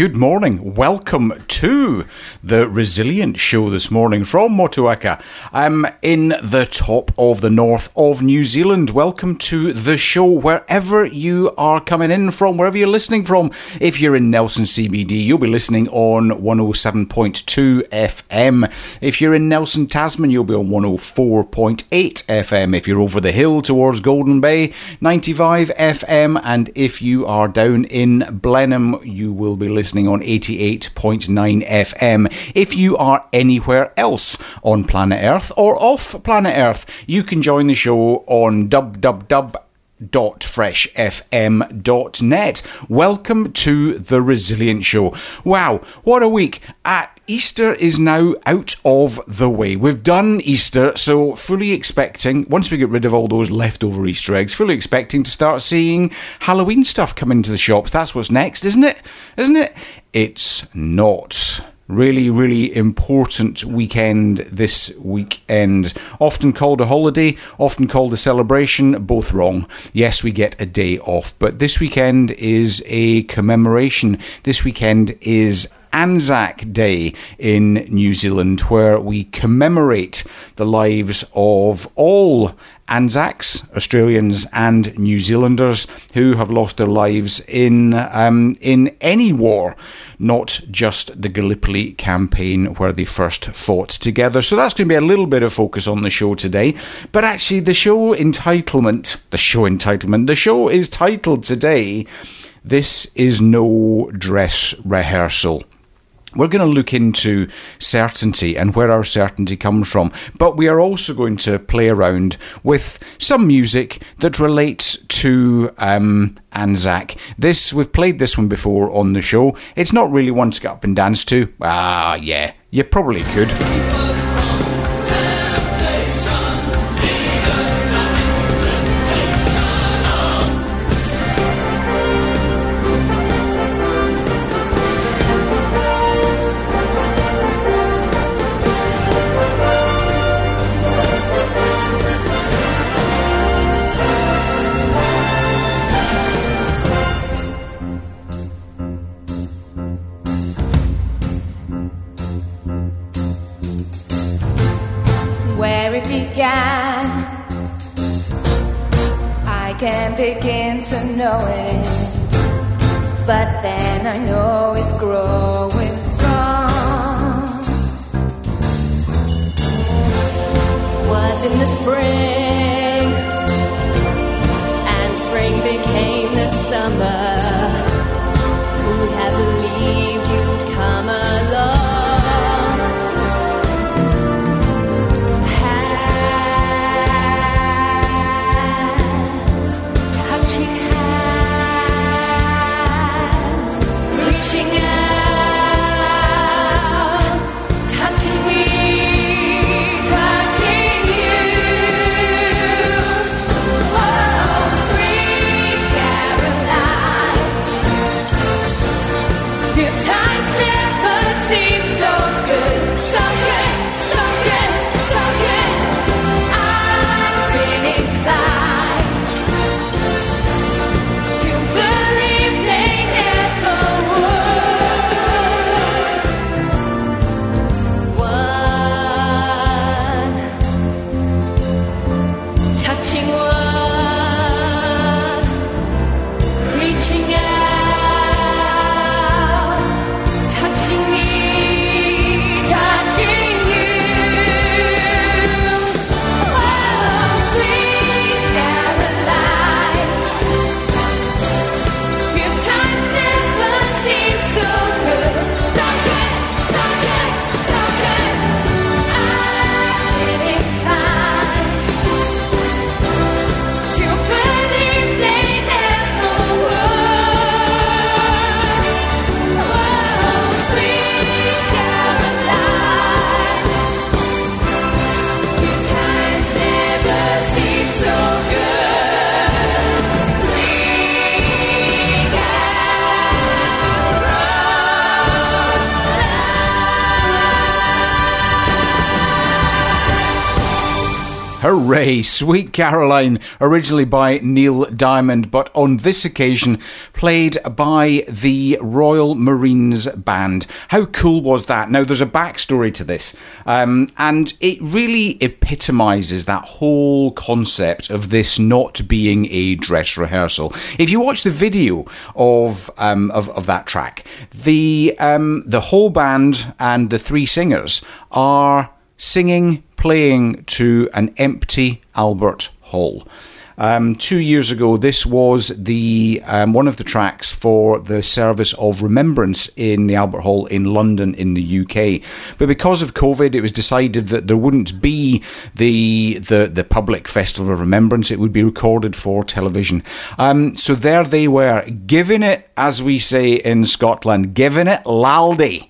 Good morning. Welcome to the Resilient Show this morning from Motueka. I'm in the top of the north of New Zealand. Welcome to the show wherever you are coming in from, wherever you're listening from. If you're in Nelson CBD, you'll be listening on 107.2 FM. If you're in Nelson Tasman, you'll be on 104.8 FM. If you're over the hill towards Golden Bay, 95 FM. And if you are down in Blenheim, you will be listening listening on 88.9 FM. If you are anywhere else on planet Earth or off planet Earth, you can join the show on www freshfm.net. Welcome to the Resilient Show. Wow, what a week! At Easter is now out of the way. We've done Easter, so fully expecting, once we get rid of all those leftover Easter eggs, fully expecting to start seeing Halloween stuff come into the shops. That's what's next, isn't it? Isn't it? It's not really, really important weekend this weekend. Often called a holiday, often called a celebration, both wrong. Yes, we get a day off, but this weekend is a commemoration. This weekend is Anzac Day in New Zealand, where we commemorate the lives of all Anzacs, Australians and New Zealanders who have lost their lives in um, in any war, not just the Gallipoli campaign where they first fought together. So that's going to be a little bit of focus on the show today. But actually, the show entitlement, the show entitlement, the show is titled today. This is no dress rehearsal. We're going to look into certainty and where our certainty comes from, but we are also going to play around with some music that relates to um, Anzac. This we've played this one before on the show. It's not really one to get up and dance to. Ah, yeah, you probably could. Begin to know it, but then I know it's growing strong. Was in the spring, Hooray! Sweet Caroline, originally by Neil Diamond, but on this occasion played by the Royal Marines Band. How cool was that? Now, there's a backstory to this, um, and it really epitomises that whole concept of this not being a dress rehearsal. If you watch the video of um, of, of that track, the um, the whole band and the three singers are singing playing to an empty Albert Hall. Um, two years ago, this was the um, one of the tracks for the service of remembrance in the Albert Hall in London, in the UK. But because of COVID, it was decided that there wouldn't be the the, the public festival of remembrance. It would be recorded for television. Um, so there they were, giving it, as we say in Scotland, giving it laldy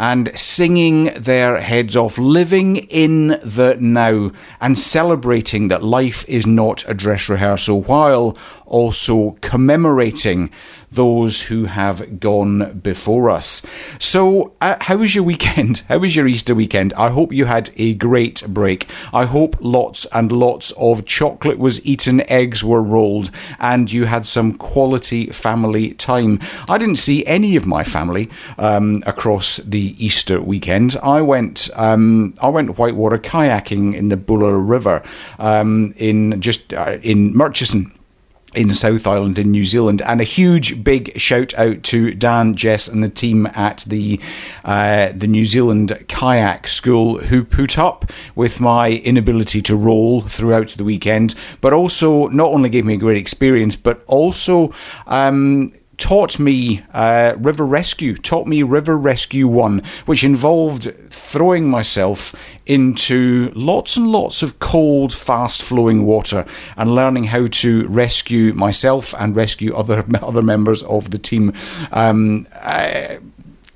and singing their heads off, living in the now and celebrating that life is not a dress rehearsal while also commemorating those who have gone before us. So, uh, how was your weekend? How was your Easter weekend? I hope you had a great break. I hope lots and lots of chocolate was eaten, eggs were rolled, and you had some quality family time. I didn't see any of my family um, across the Easter weekend. I went, um, I went whitewater kayaking in the Buller River um, in just uh, in Murchison in South Island in New Zealand. And a huge big shout out to Dan, Jess, and the team at the uh, the New Zealand Kayak School who put up with my inability to roll throughout the weekend, but also not only gave me a great experience, but also um, taught me uh, River Rescue, taught me River Rescue 1, which involved throwing myself into lots and lots of cold, fast flowing water and learning how to rescue myself and rescue other, other members of the team. Um, uh,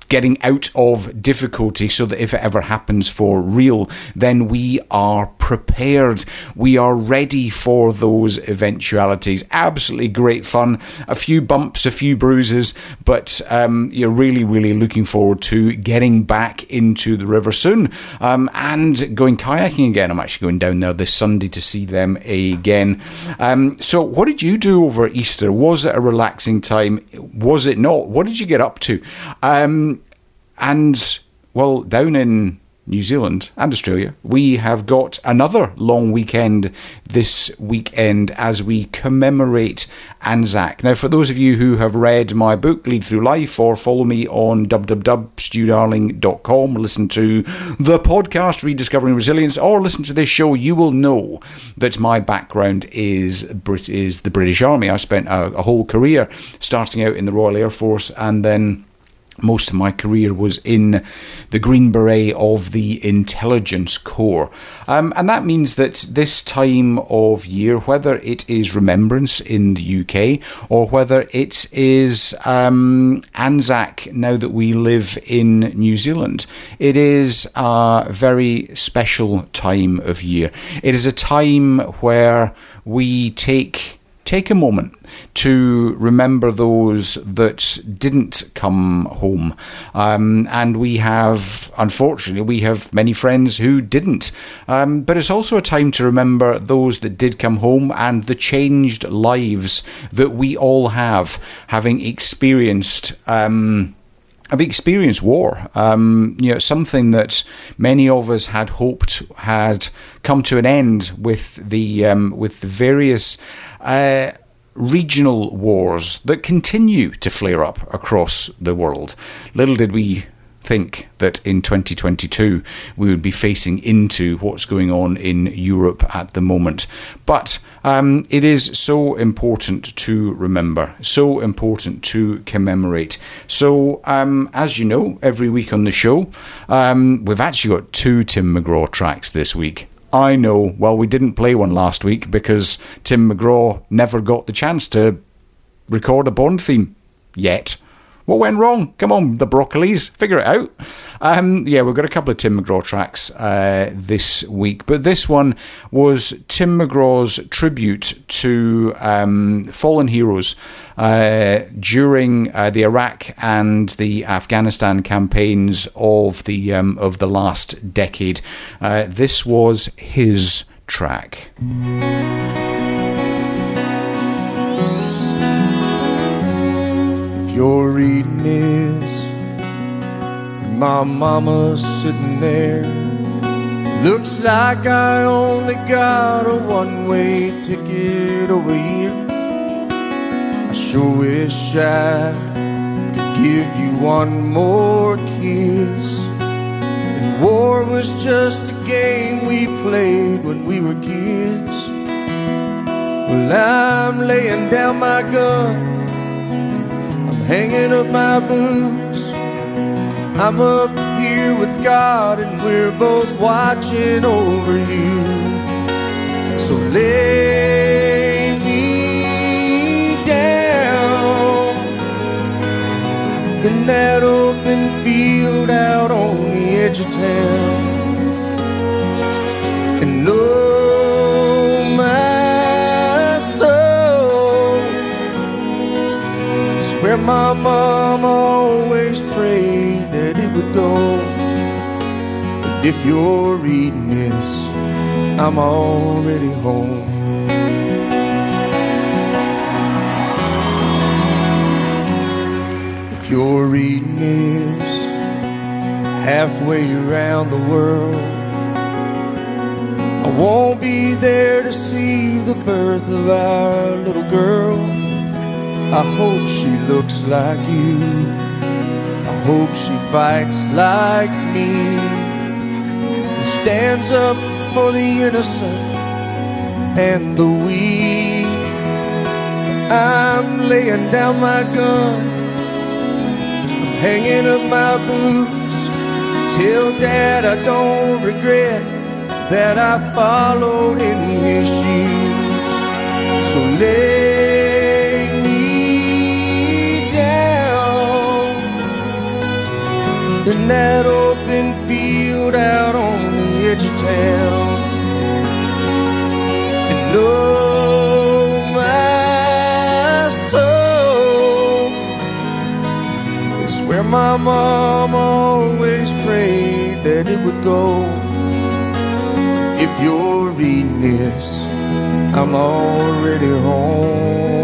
getting out of difficulty so that if it ever happens for real, then we are prepared. We are ready for those eventualities. Absolutely great fun. A few bumps, a few bruises, but um, you're really, really looking forward to getting back into the river soon um, and going kayaking again. I'm actually going down there this Sunday to see them again. Um, so, what did you do over Easter? Was it a relaxing time? Was it not? What did you get up to? Um, and, well, down in New Zealand and Australia, we have got another long weekend this weekend as we commemorate Anzac. Now, for those of you who have read my book, Lead Through Life, or follow me on www.studarling.com, listen to the podcast, Rediscovering Resilience, or listen to this show, you will know that my background is, Brit- is the British Army. I spent a, a whole career starting out in the Royal Air Force and then most of my career was in the Green Beret of the Intelligence Corps. Um, and that means that this time of year, whether it is Remembrance in the UK or whether it is um, Anzac now that we live in New Zealand, it is a very special time of year. It is a time where we take take a moment to remember those that didn't come home. Um, and we have, unfortunately, we have many friends who didn't. Um, but it's also a time to remember those that did come home and the changed lives that we all have, having experienced. Um, have experienced war. Um, you know, something that many of us had hoped had come to an end with the um, with the various uh, regional wars that continue to flare up across the world. Little did we think that in 2022 we would be facing into what's going on in Europe at the moment. But um, it is so important to remember, so important to commemorate. So, um, as you know, every week on the show, um, we've actually got two Tim McGraw tracks this week. I know, well, we didn't play one last week because Tim McGraw never got the chance to record a Bond theme yet. What went wrong? Come on, the Broccolis, figure it out. Um, yeah, we've got a couple of Tim McGraw tracks uh, this week, but this one was Tim McGraw's tribute to um, fallen heroes uh, during uh, the Iraq and the Afghanistan campaigns of the um, of the last decade. Uh, this was his track. You're reading this, my mama's sitting there. Looks like I only got a one way ticket over here. I sure wish I could give you one more kiss. And war was just a game we played when we were kids. Well, I'm laying down my gun. Hanging up my boots. I'm up here with God, and we're both watching over you. So lay me down in that open field out on the edge of town. And oh, my mom always prayed that it would go. But if you're reading this, I'm already home. If you're reading this halfway around the world, I won't be there to see the birth of our little girl. I hope she looks like you. I hope she fights like me and stands up for the innocent and the weak. I'm laying down my gun, I'm hanging up my boots. Tell Dad I don't regret that I followed in his shoes. So lay that open field out on the edge of town. And oh, my soul is where my mom always prayed that it would go. If you're reading this, I'm already home.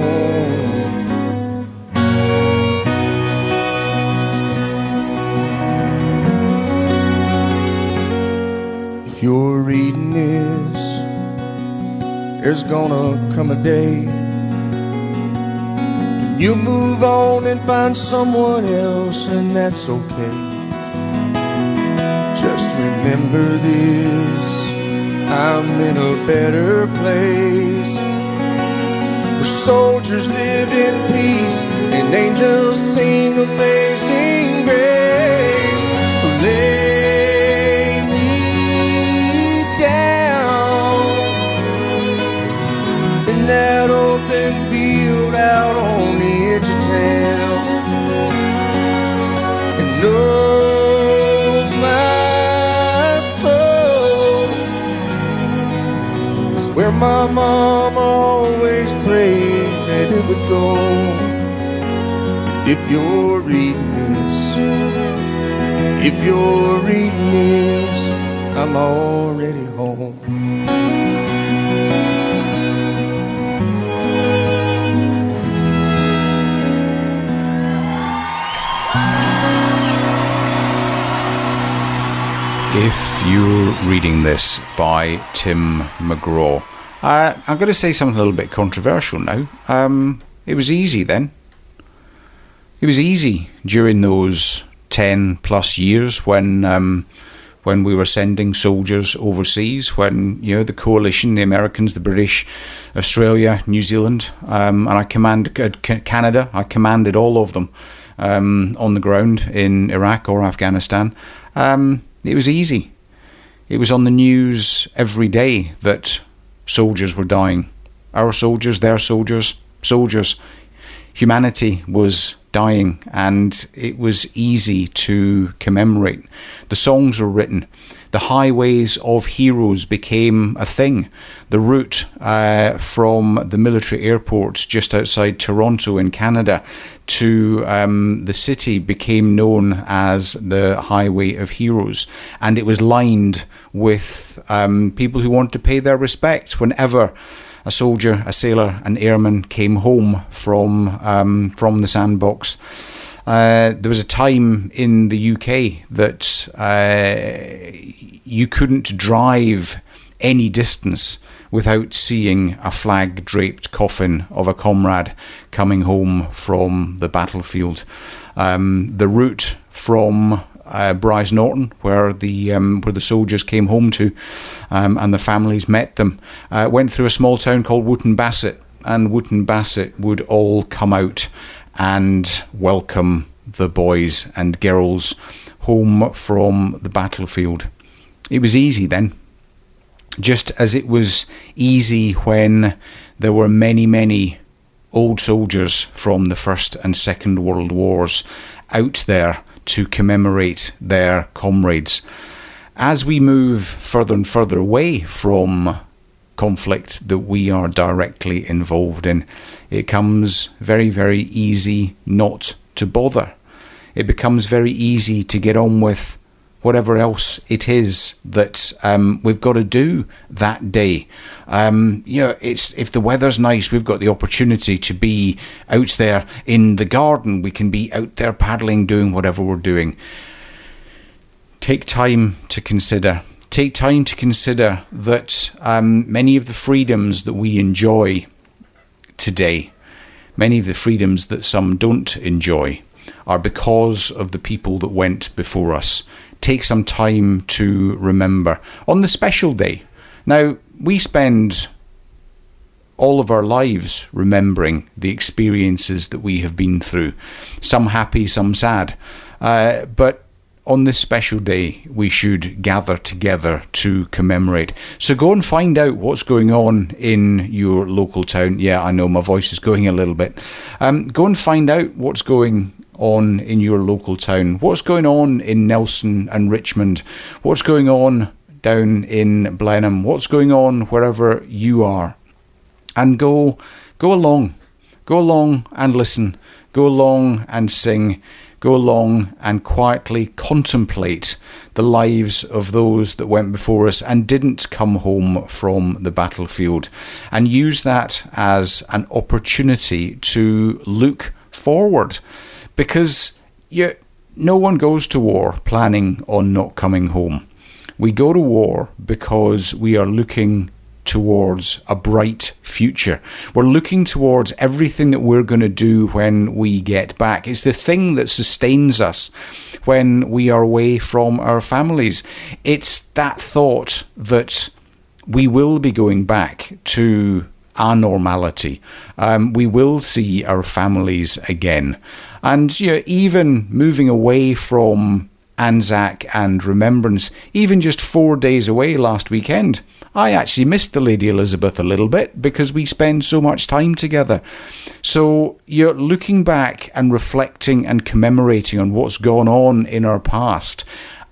If you're reading this, there's gonna come a day when you move on and find someone else, and that's okay. Just remember this I'm in a better place. Where soldiers live in peace and angels sing amazing my mom always prayed that it would go. If you're reading this, if you're reading this, I'm already home. If you're reading this by Tim McGraw, uh, I'm going to say something a little bit controversial now. Um, it was easy then. It was easy during those ten plus years when um, when we were sending soldiers overseas. When you know the coalition, the Americans, the British, Australia, New Zealand, um, and I command uh, Canada. I commanded all of them um, on the ground in Iraq or Afghanistan. Um, it was easy. It was on the news every day that soldiers were dying. Our soldiers, their soldiers, soldiers. Humanity was dying, and it was easy to commemorate. The songs were written, The highways of heroes became a thing. The route uh, from the military airport just outside Toronto in Canada to um, the city became known as the Highway of Heroes, and it was lined with um, people who wanted to pay their respects whenever a soldier, a sailor, an airman came home from um, from the sandbox. Uh, there was a time in the UK that uh, you couldn't drive any distance without seeing a flag draped coffin of a comrade coming home from the battlefield. Um, the route from uh, Brize Norton, where the um, where the soldiers came home to, um, and the families met them, uh, went through a small town called Wootton Bassett, and Wootton Bassett would all come out and welcome the boys and girls home from the battlefield. It was easy then, just as it was easy when there were many, many old soldiers from the First and Second World Wars out there to commemorate their comrades. As we move further and further away from conflict that we are directly involved in, it comes very, very easy not to bother. It becomes very easy to get on with whatever else it is that um, we've got to do that day. Um, you know, it's if the weather's nice, we've got the opportunity to be out there in the garden. We can be out there paddling, doing whatever we're doing. Take time to consider. Take time to consider that um, many of the freedoms that we enjoy today, many of the freedoms that some don't enjoy, are because of the people that went before us take some time to remember on the special day. Now, we spend all of our lives remembering the experiences that we have been through, some happy, some sad. Uh, but on this special day, we should gather together to commemorate. So go and find out what's going on in your local town. Yeah, I know my voice is going a little bit. Um, go and find out what's going on in your local town? What's going on in Nelson and Richmond? What's going on down in Blenheim? What's going on wherever you are? And go go along. Go along and listen. Go along and sing. Go along and quietly contemplate the lives of those that went before us and didn't come home from the battlefield. And use that as an opportunity to look forward because you, no one goes to war planning on not coming home. We go to war because we are looking towards a bright future. We're looking towards everything that we're going to do when we get back. It's the thing that sustains us when we are away from our families. It's that thought that we will be going back to our normality. Um, we will see our families again. And you know, even moving away from Anzac and Remembrance, even just four days away last weekend, I actually missed the Lady Elizabeth a little bit because we spend so much time together. So you're looking back and reflecting and commemorating on what's gone on in our past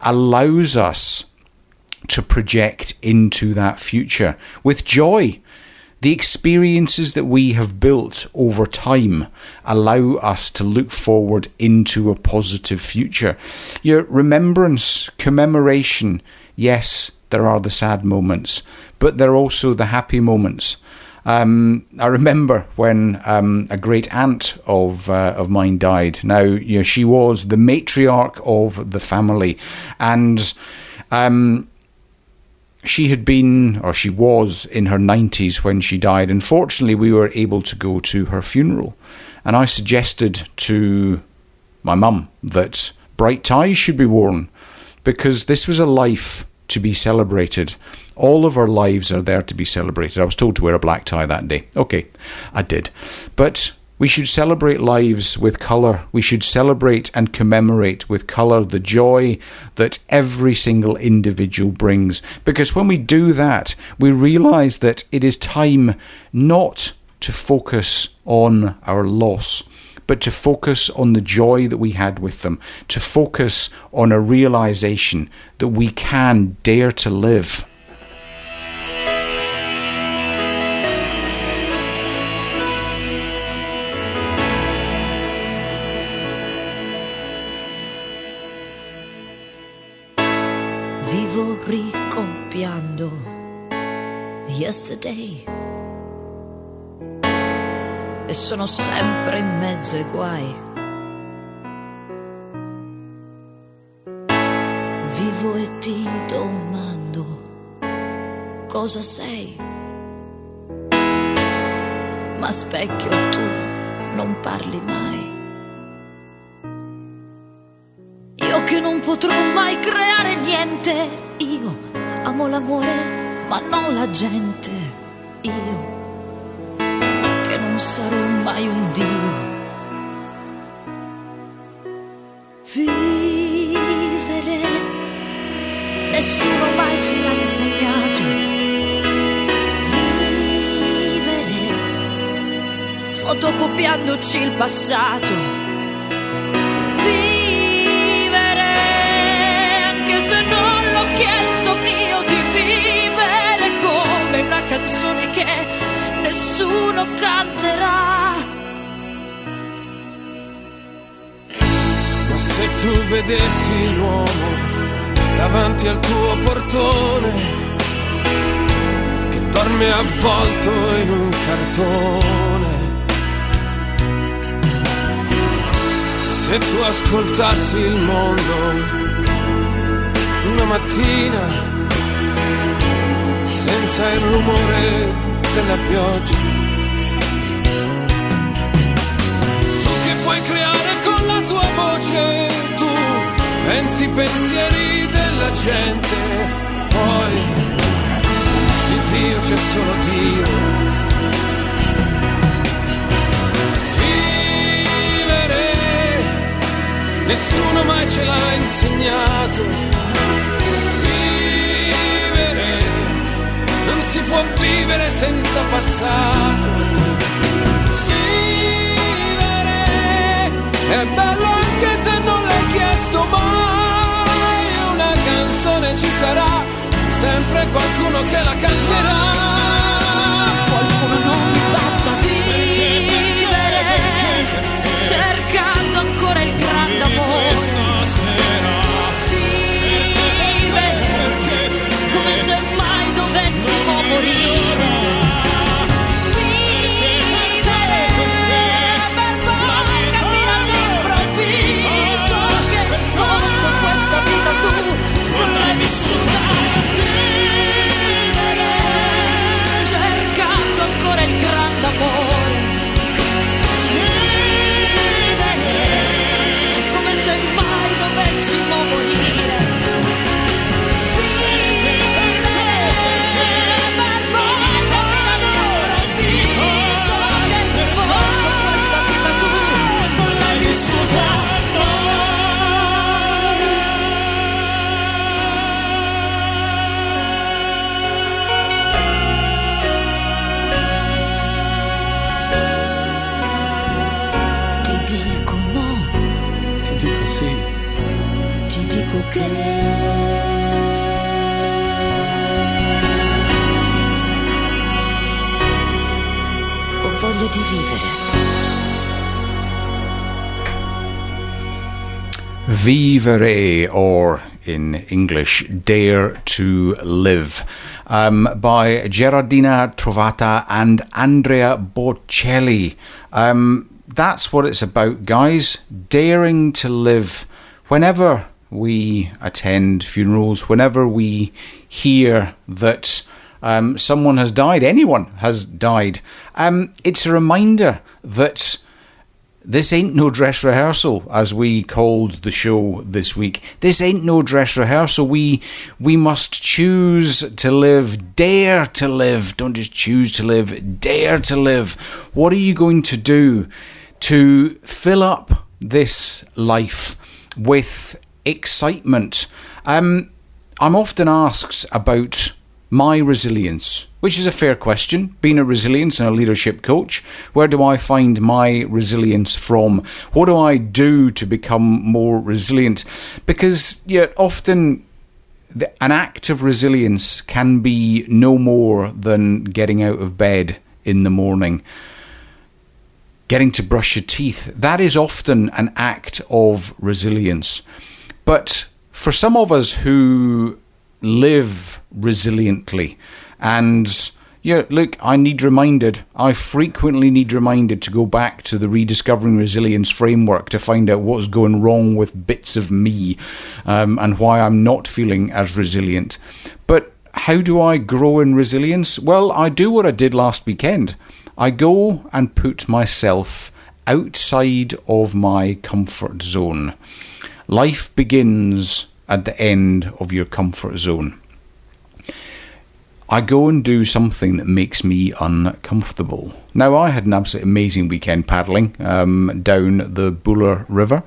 allows us to project into that future with joy the experiences that we have built over time allow us to look forward into a positive future. Your remembrance, commemoration, yes, there are the sad moments, but there are also the happy moments. Um, I remember when um, a great aunt of uh, of mine died. Now, you know, she was the matriarch of the family, and um, she had been, or she was, in her 90s when she died. Unfortunately, we were able to go to her funeral. And I suggested to my mum that bright ties should be worn because this was a life to be celebrated. All of our lives are there to be celebrated. I was told to wear a black tie that day. Okay, I did. But we should celebrate lives with colour. We should celebrate and commemorate with colour the joy that every single individual brings. Because when we do that, we realise that it is time not to focus on our loss, but to focus on the joy that we had with them, to focus on a realization that we can dare to live. Yesterday e sono sempre in mezzo ai guai. Vivo e ti domando cosa sei, ma specchio tu non parli mai. Io che non potrò mai creare niente, io amo l'amore ma non la gente, io che non sarò mai un Dio. Vivere, nessuno mai ce l'ha insegnato. Vivere, fotocopiandoci il passato. Canzone che nessuno canterà. Ma se tu vedessi l'uomo davanti al tuo portone, che dorme avvolto in un cartone, se tu ascoltassi il mondo una mattina, senza il rumore della pioggia, tu che puoi creare con la tua voce, tu pensi i pensieri della gente, poi di Dio c'è solo Dio. Vivere, nessuno mai ce l'ha insegnato. Non si può vivere senza passato. Vivere è bello anche se non l'hai chiesto mai. Una canzone ci sarà, sempre qualcuno che la canterà. Qualcuno non Vivere, or in English, Dare to Live, um, by Gerardina Trovato and Andrea Bocelli. Um, that's what it's about, guys. Daring to live. Whenever we attend funerals, whenever we hear that um, someone has died, anyone has died, um, it's a reminder that this ain't no dress rehearsal, as we called the show this week. This ain't no dress rehearsal. We we must choose to live, dare to live. Don't just choose to live, dare to live. What are you going to do to fill up this life with excitement? Um, I'm often asked about my resilience? Which is a fair question. Being a resilience and a leadership coach, where do I find my resilience from? What do I do to become more resilient? Because yeah, often the, an act of resilience can be no more than getting out of bed in the morning, getting to brush your teeth. That is often an act of resilience. But for some of us who live resiliently and yeah, look, I need reminded. I frequently need reminded to go back to the rediscovering resilience framework to find out what's going wrong with bits of me um, and why I'm not feeling as resilient. But how do I grow in resilience? Well, I do what I did last weekend. I go and put myself outside of my comfort zone. Life begins at the end of your comfort zone. I go and do something that makes me uncomfortable. Now, I had an absolutely amazing weekend paddling um, down the Buller River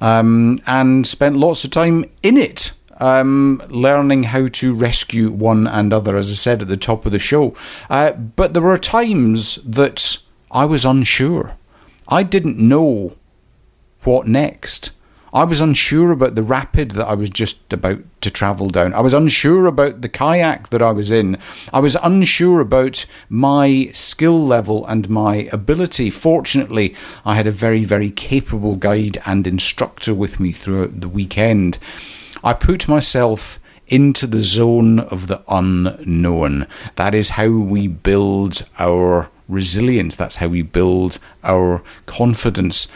um, and spent lots of time in it. Um, learning how to rescue one and other, as I said at the top of the show. Uh, but there were times that I was unsure. I didn't know what next. I was unsure about the rapid that I was just about to travel down. I was unsure about the kayak that I was in. I was unsure about my skill level and my ability. Fortunately, I had a very, very capable guide and instructor with me throughout the weekend. I put myself into the zone of the unknown. That is how we build our resilience. That's how we build our confidence.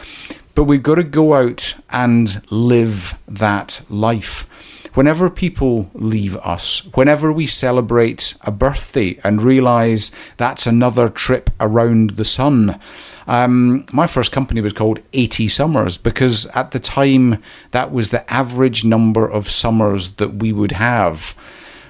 But we've got to go out and live that life. Whenever people leave us, whenever we celebrate a birthday and realize that's another trip around the sun, um, my first company was called 80 Summers because at the time that was the average number of summers that we would have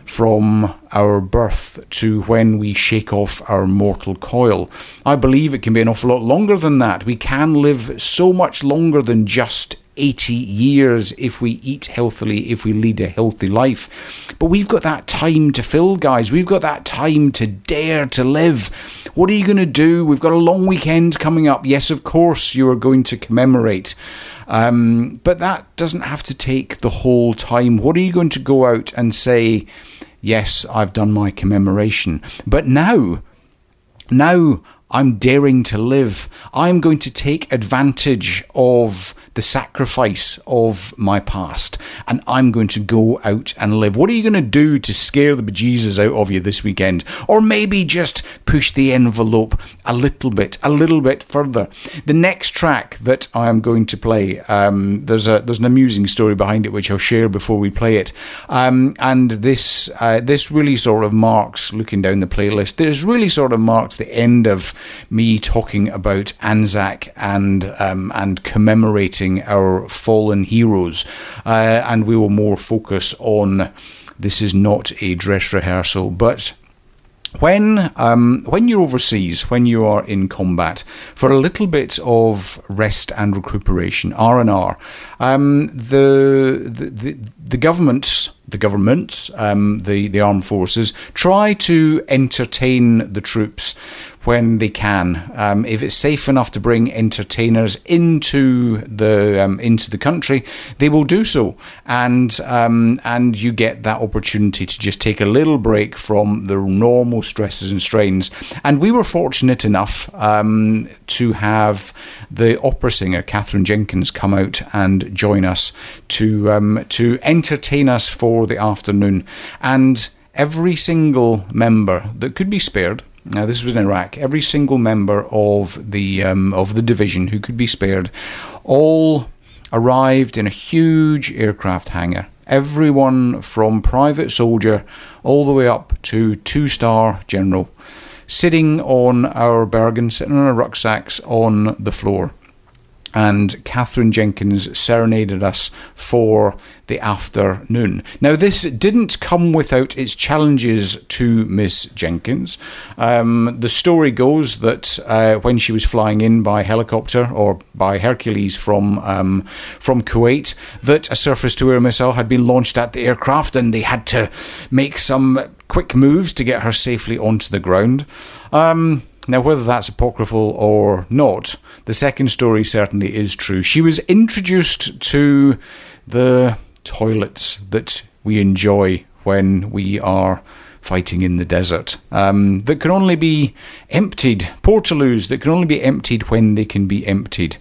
from our birth to when we shake off our mortal coil. I believe it can be an awful lot longer than that. We can live so much longer than just 80 years if we eat healthily, if we lead a healthy life. But we've got that time to fill, guys. We've got that time to dare to live. What are you going to do? We've got a long weekend coming up. Yes, of course, you are going to commemorate. Um, but that doesn't have to take the whole time. What are you going to go out and say? Yes, I've done my commemoration. But now, now I'm daring to live. I'm going to take advantage of the sacrifice of my past and I'm going to go out and live. What are you going to do to scare the bejesus out of you this weekend? Or maybe just push the envelope a little bit, a little bit further. The next track that I am going to play, um, there's a there's an amusing story behind it which I'll share before we play it. Um, and this uh, this really sort of marks looking down the playlist. This really sort of marks the end of me talking about Anzac and um, and commemorating our fallen heroes, uh, and we will more focus on. This is not a dress rehearsal, but when um, when you're overseas, when you are in combat, for a little bit of rest and recuperation, R and R, um, the, the the governments, the governments, um, the the armed forces try to entertain the troops when they can. Um, if it's safe enough to bring entertainers into the um, into the country, they will do so, and um, and you get that opportunity to just take a little break from the normal stresses and strains. And we were fortunate enough um, to have the opera singer Katherine Jenkins come out and join us to um, to entertain us for the afternoon, and every single member that could be spared now, this was in Iraq. Every single member of the um, of the division who could be spared, all arrived in a huge aircraft hangar. Everyone from private soldier all the way up to two star general, sitting on our Bergen, sitting on our rucksacks on the floor and Katherine Jenkins serenaded us for the afternoon. Now, this didn't come without its challenges to Miss Jenkins. Um, the story goes that uh, when she was flying in by helicopter or by Hercules from um, from Kuwait, that a surface-to-air missile had been launched at the aircraft, and they had to make some quick moves to get her safely onto the ground. Um, now, whether that's apocryphal or not, the second story certainly is true. She was introduced to the toilets that we enjoy when we are fighting in the desert um, that can only be emptied, portaloos that can only be emptied when they can be emptied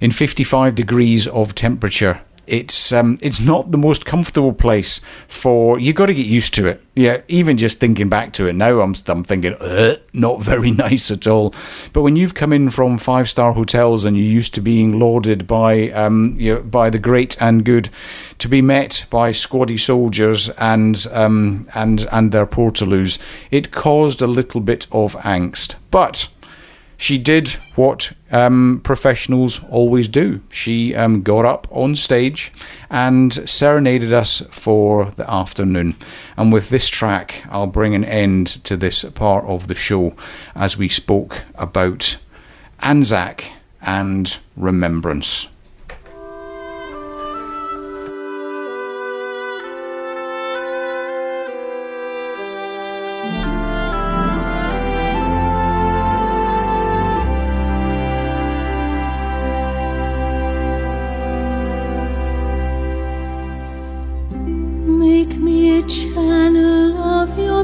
in 55 degrees of temperature it's um, it's not the most comfortable place for. You got to get used to it. Yeah, even just thinking back to it now, I'm I'm thinking, uh, not very nice at all. But when you've come in from five star hotels and you're used to being lauded by um, you know, by the great and good, to be met by squaddy soldiers and um, and and their portaloos, it caused a little bit of angst, but she did what um, professionals always do. She um, got up on stage and serenaded us for the afternoon. And with this track, I'll bring an end to this part of the show as we spoke about Anzac and remembrance.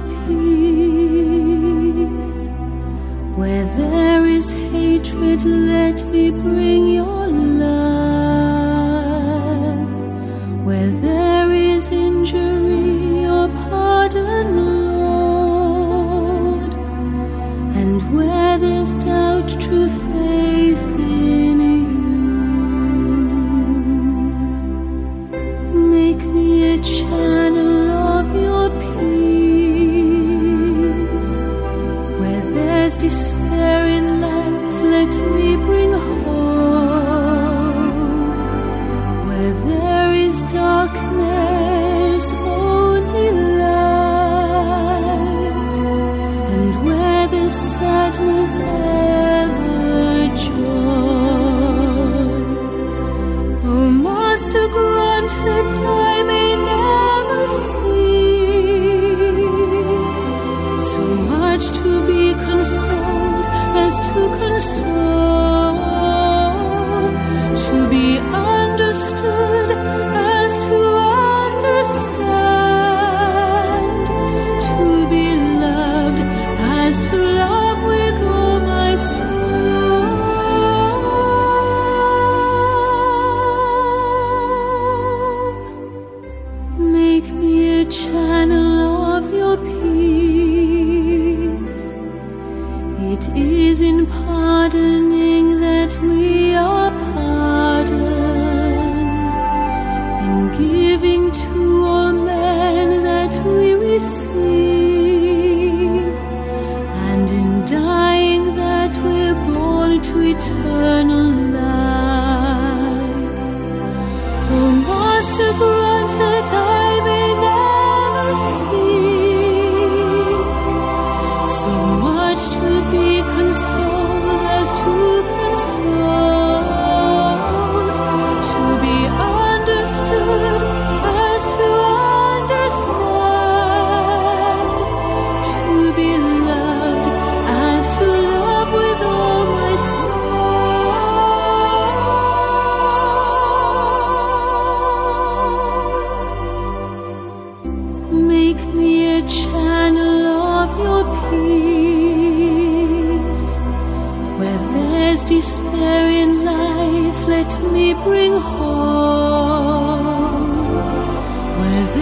Peace. Where there is hatred, let me bring your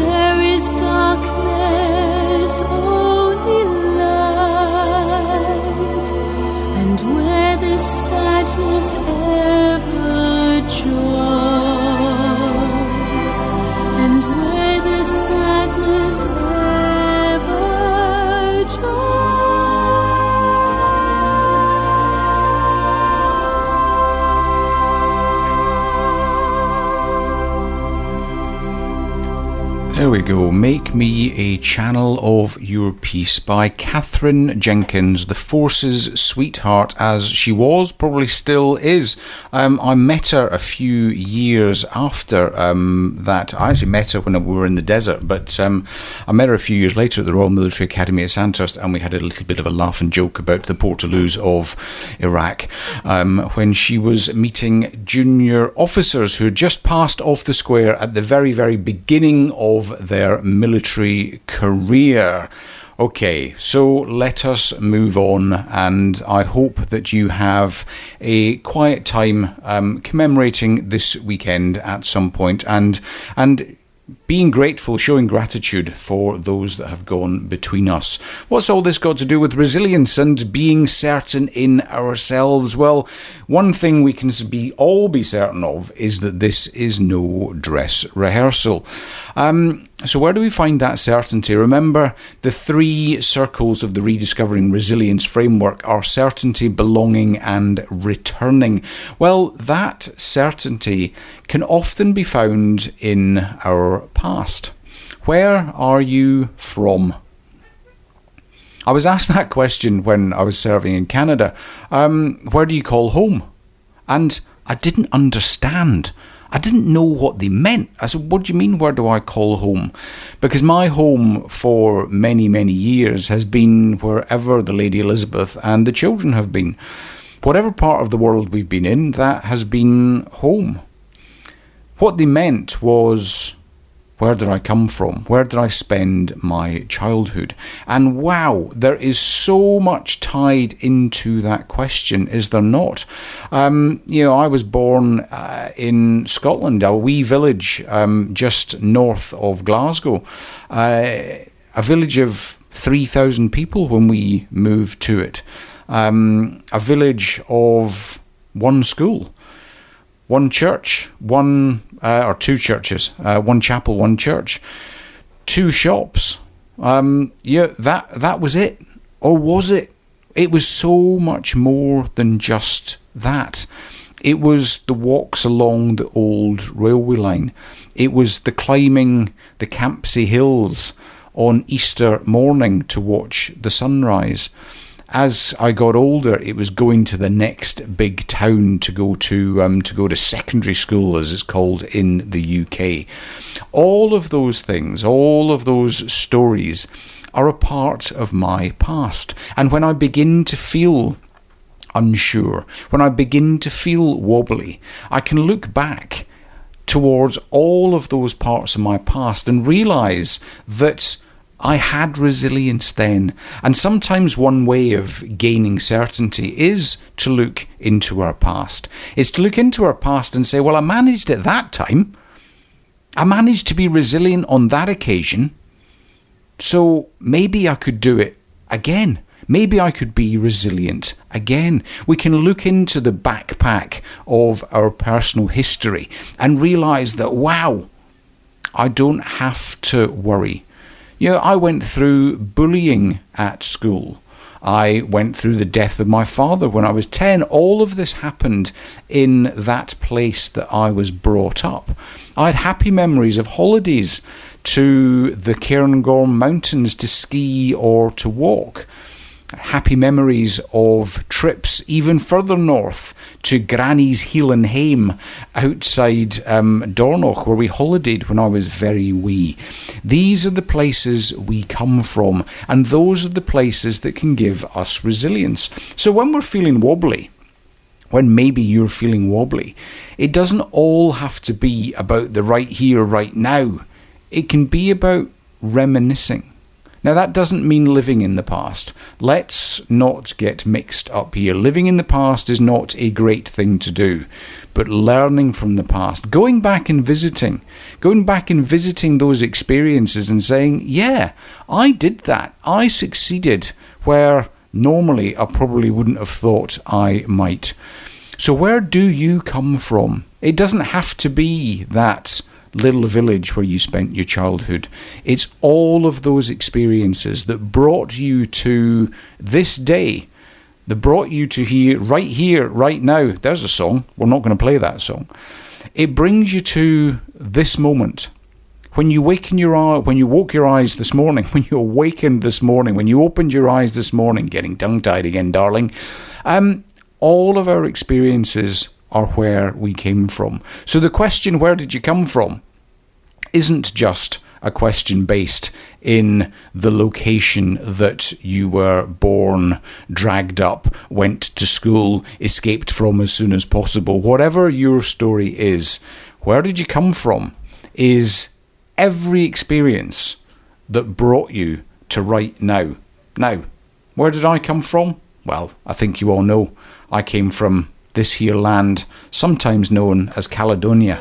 there is darkness, only light. Make Me a Channel of Your Peace by Katherine Jenkins, the Force's sweetheart, as she was, probably still is. Um, I met her a few years after um, that. I actually met her when we were in the desert, but um, I met her a few years later at the Royal Military Academy at Sandhurst, and we had a little bit of a laugh and joke about the Portaloos of Iraq um, when she was meeting junior officers who had just passed off the square at the very, very beginning of their military career. Okay, so let us move on, and I hope that you have a quiet time um, commemorating this weekend at some point, and and being grateful, showing gratitude for those that have gone between us. What's all this got to do with resilience and being certain in ourselves? Well, one thing we can be all be certain of is that this is no dress rehearsal. Um, so, where do we find that certainty? Remember, the three circles of the Rediscovering Resilience framework are certainty, belonging, and returning. Well, that certainty can often be found in our past. Where are you from? I was asked that question when I was serving in Canada. Um, where do you call home? And I didn't understand. I didn't know what they meant. I said, What do you mean, where do I call home? Because my home for many, many years has been wherever the Lady Elizabeth and the children have been. Whatever part of the world we've been in, that has been home. What they meant was where did I come from? Where did I spend my childhood? And wow, there is so much tied into that question, is there not? Um, you know, I was born uh, in Scotland, a wee village um, just north of Glasgow, uh, a village of 3,000 people when we moved to it, um, a village of one school one church, one uh, or two churches, uh, one chapel, one church, two shops. Um, yeah, that that was it, or was it? It was so much more than just that. It was the walks along the old railway line. It was the climbing the Campsie Hills on Easter morning to watch the sunrise as I got older, it was going to the next big town to go to um, to go to secondary school, as it's called in the UK. All of those things, all of those stories, are a part of my past. And when I begin to feel unsure, when I begin to feel wobbly, I can look back towards all of those parts of my past and realize that I had resilience then. And sometimes one way of gaining certainty is to look into our past. Is to look into our past and say, well, I managed at that time. I managed to be resilient on that occasion. So maybe I could do it again. Maybe I could be resilient again. We can look into the backpack of our personal history and realize that, wow, I don't have to worry. You know, I went through bullying at school. I went through the death of my father when I was 10. All of this happened in that place that I was brought up. I had happy memories of holidays to the Cairngorm Mountains to ski or to walk happy memories of trips even further north to Grannie's Heilan Hame outside um, Dornoch, where we holidayed when I was very wee. These are the places we come from, and those are the places that can give us resilience. So when we're feeling wobbly, when maybe you're feeling wobbly, it doesn't all have to be about the right here, right now. It can be about reminiscing now, that doesn't mean living in the past. Let's not get mixed up here. Living in the past is not a great thing to do, but learning from the past, going back and visiting, going back and visiting those experiences and saying, yeah, I did that. I succeeded where normally I probably wouldn't have thought I might. So, where do you come from? It doesn't have to be that little village where you spent your childhood. It's all of those experiences that brought you to this day, that brought you to here, right here, right now. There's a song. We're not going to play that song. It brings you to this moment when you waken your eye, when you woke your eyes this morning, when you awakened this morning, when you opened your eyes this morning, getting tongue tied again, darling. Um, all of our experiences are where we came from. So the question, where did you come from, isn't just a question based in the location that you were born, dragged up, went to school, escaped from as soon as possible. Whatever your story is, where did you come from is every experience that brought you to right now. Now, where did I come from? Well, I think you all know. I came from this here land, sometimes known as Caledonia.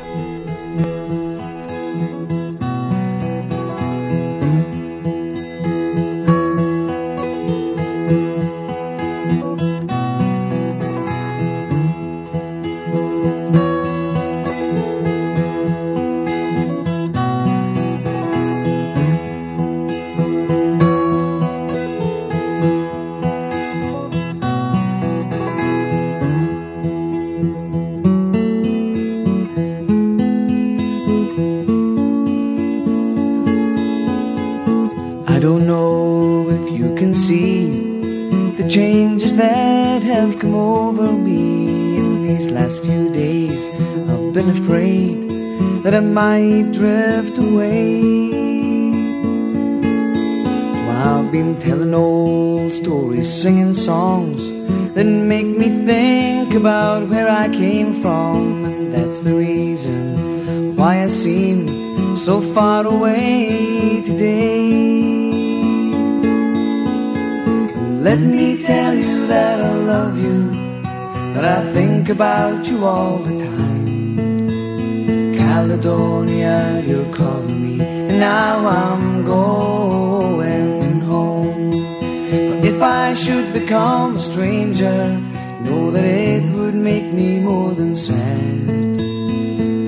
Think about you all the time. Caledonia, you're calling me, and now I'm going home. But if I should become a stranger, know that it would make me more than sad.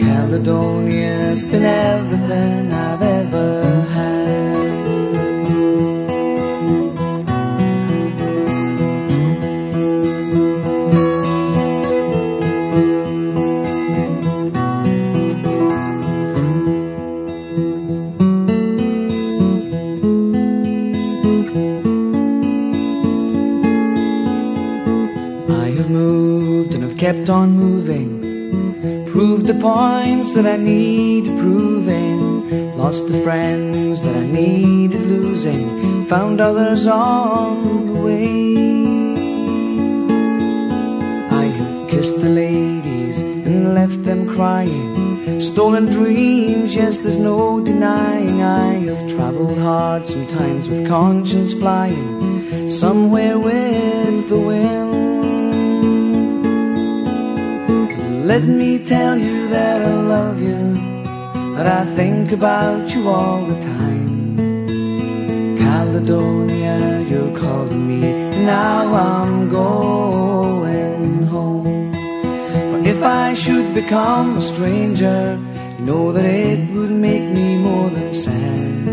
Caledonia's been everything I've points that I needed proving. Lost the friends that I needed losing. Found others on the way. I have kissed the ladies and left them crying. Stolen dreams, yes, there's no denying. I have traveled hard, sometimes with conscience flying. Somewhere with the wind. Let me tell you that I love you, that I think about you all the time. Caledonia, you're calling me, now I'm going home. For if I should become a stranger, you know that it would make me more than sad.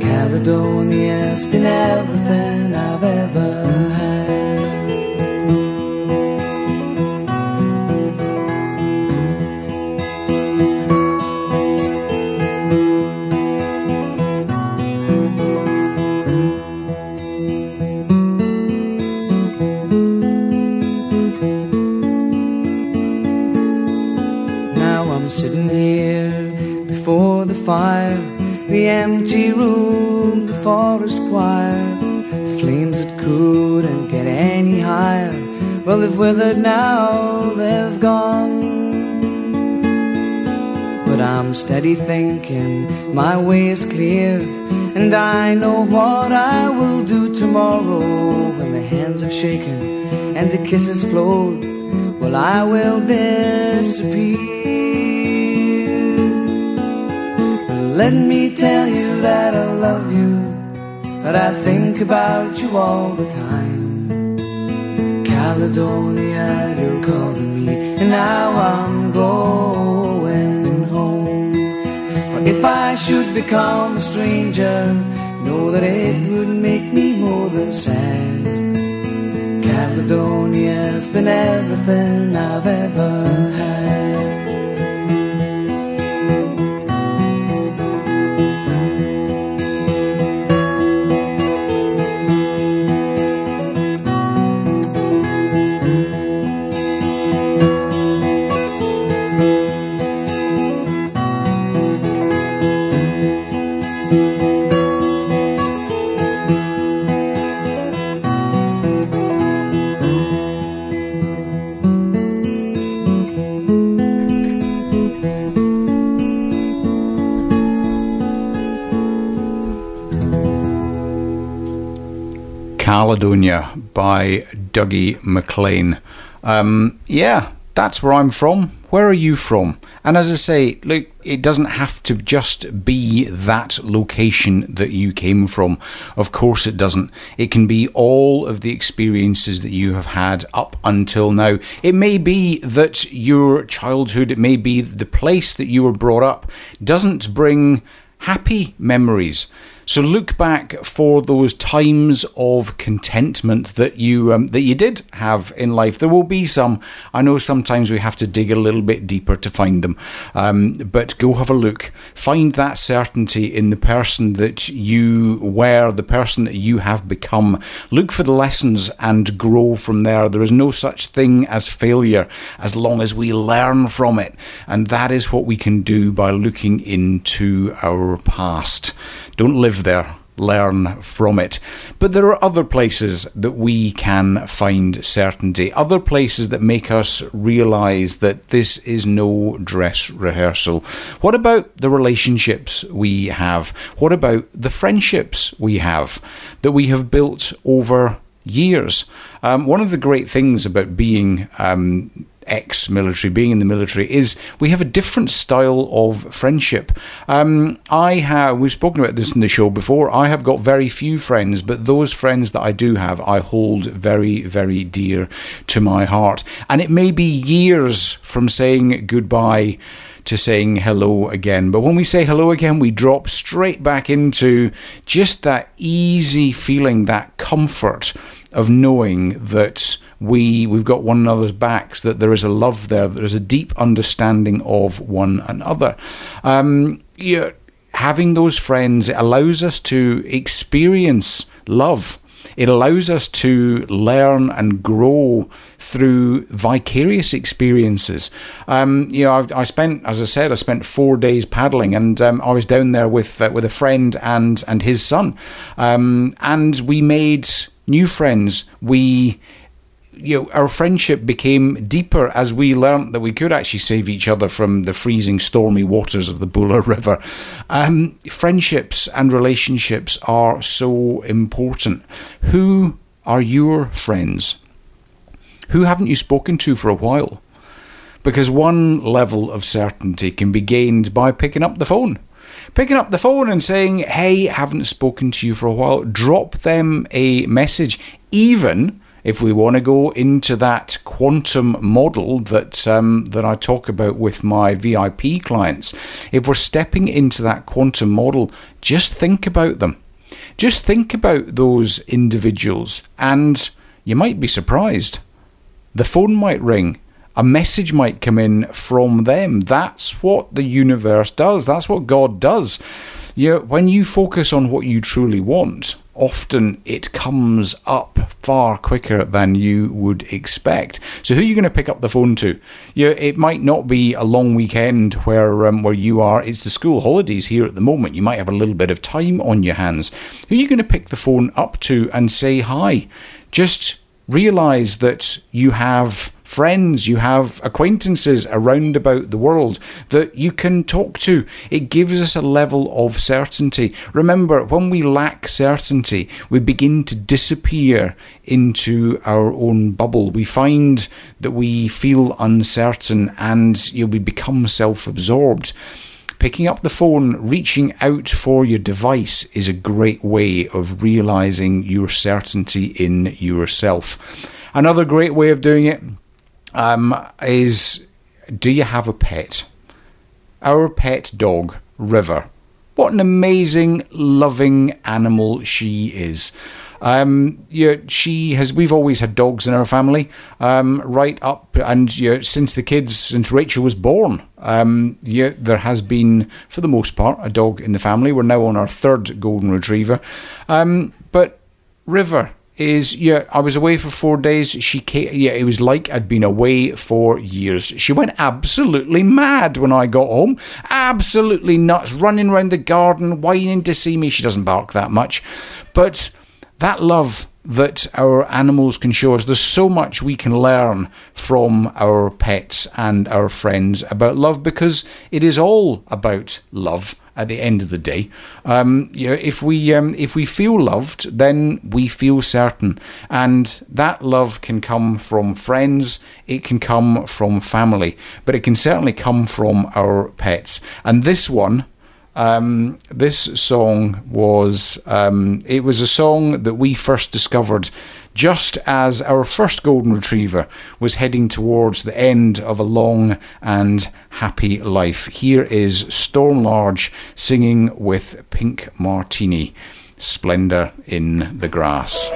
Caledonia's been everything I've ever the empty room, the forest choir, the flames that couldn't get any higher. Well, they've withered now, they've gone. But I'm steady thinking, my way is clear, and I know what I will do tomorrow when the hands have shaken and the kisses flowed. Well, I will disappear. Let me tell you that I love you, but I think about you all the time. Caledonia, you're calling me, and now I'm going home. For if I should become a stranger, know that it would make me more than sad. Caledonia's been everything I've ever had. Caledonia by Dougie MacLean. Um, yeah, that's where I'm from. Where are you from? And as I say, look, it doesn't have to just be that location that you came from. Of course, it doesn't. It can be all of the experiences that you have had up until now. It may be that your childhood, it may be the place that you were brought up, doesn't bring happy memories. So look back for those times of contentment that you um, that you did have in life. There will be some. I know sometimes we have to dig a little bit deeper to find them, um, but go have a look. Find that certainty in the person that you were, the person that you have become. Look for the lessons and grow from there. There is no such thing as failure as long as we learn from it, and that is what we can do by looking into our past. Don't live there. Learn from it. But there are other places that we can find certainty, other places that make us realize that this is no dress rehearsal. What about the relationships we have? What about the friendships we have that we have built over years? Um, one of the great things about being um, ex military, being in the military, is we have a different style of friendship. Um, I have, we've spoken about this in the show before, I have got very few friends, but those friends that I do have, I hold very, very dear to my heart. And it may be years from saying goodbye to saying hello again. But when we say hello again, we drop straight back into just that easy feeling, that comfort of knowing that we we've got one another's backs, that there is a love there, there is a deep understanding of one another. Um, having those friends it allows us to experience love. It allows us to learn and grow through vicarious experiences. Um, you know, I, I, spent, as I said, I spent four days paddling, and um, I was down there with uh, with a friend and and his son, um, and we made new friends. We you know, our friendship became deeper as we learnt that we could actually save each other from the freezing, stormy waters of the Buller River. Um, friendships and relationships are so important. Who are your friends? Who haven't you spoken to for a while? Because one level of certainty can be gained by picking up the phone picking up the phone and saying, Hey, haven't spoken to you for a while. Drop them a message, even if we want to go into that quantum model that um, that I talk about with my VIP clients, if we're stepping into that quantum model, just think about them. Just think about those individuals, and you might be surprised. The phone might ring a message might come in from them. That's what the universe does. That's what God does. You when you focus on what you truly want, often it comes up far quicker than you would expect. So who are you going to pick up the phone to? You it might not be a long weekend where um, where you are. It's the school holidays here at the moment. You might have a little bit of time on your hands. Who are you going to pick the phone up to and say hi? Just realize that you have friends, you have acquaintances around about the world that you can talk to. It gives us a level of certainty. Remember, when we lack certainty, we begin to disappear into our own bubble. We find that we feel uncertain and you know, we become self absorbed. Picking up the phone, reaching out for your device is a great way of realizing your certainty in yourself. Another great way of doing it um, is do you have a pet? Our pet dog, River. What an amazing, loving animal she is. Um, yeah, she has. We've always had dogs in our family, um, right up and yeah, since the kids, since Rachel was born. Um, yeah, there has been, for the most part, a dog in the family. We're now on our third golden retriever, um, but River is yeah i was away for four days. She came, yeah it was like i'd been away for years. She went absolutely mad when i got home. Absolutely nuts running around the garden whining to see me. She doesn't bark that much. But that love that our animals can show us. There's so much we can learn from our pets and our friends about love because it is all about love at the end of the day. Um, you know, if we um, if we feel loved, then we feel certain, and that love can come from friends, it can come from family, but it can certainly come from our pets. And this one. Um, this song was um, it was a song that we first discovered just as our first golden retriever was heading towards the end of a long and happy life. Here is Storm Large singing with Pink Martini, Splendor in the Grass.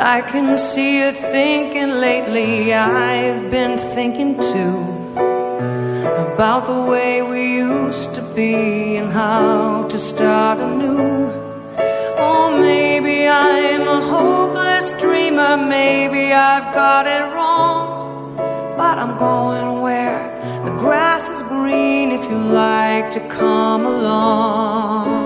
I can see you thinking lately. I've been thinking too about the way we used to be and how to start anew. Or maybe I'm a hopeless dreamer. Maybe I've got it wrong. But I'm going where the grass is green if you like to come along.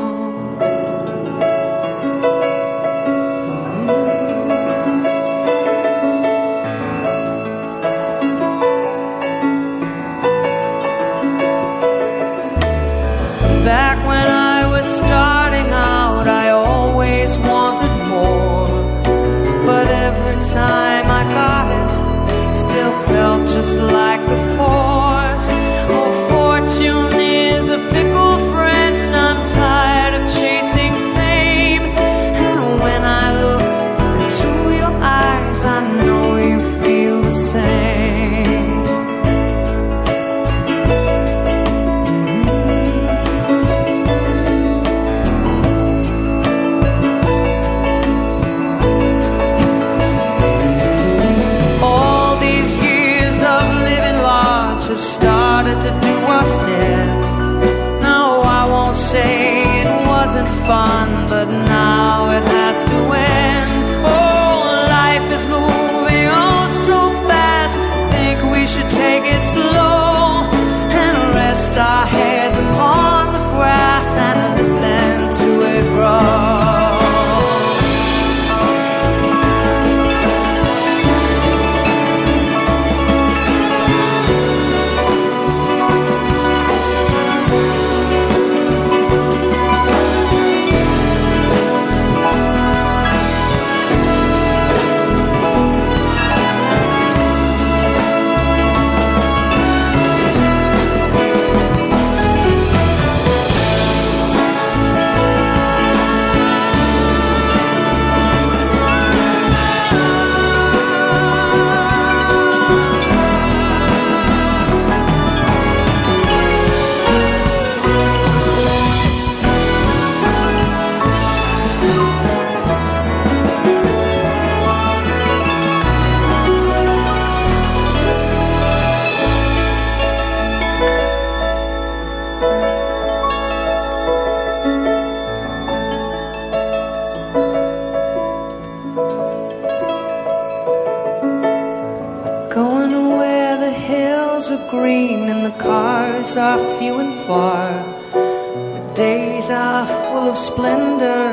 Of splendor,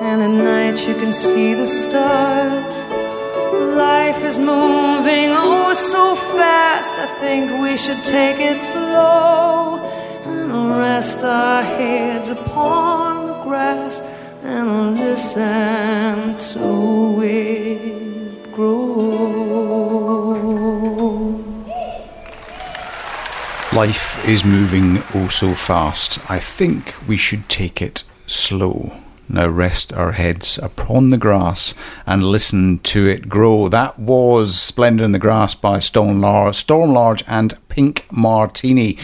and at night you can see the stars. Life is moving oh so fast. I think we should take it slow and rest our heads upon the grass and listen to it grow. Life is moving oh so fast. I think we should take it slow. Now rest our heads upon the grass and listen to it grow. That was Splendor in the Grass by Storm Large, Storm Large and Pink Martini.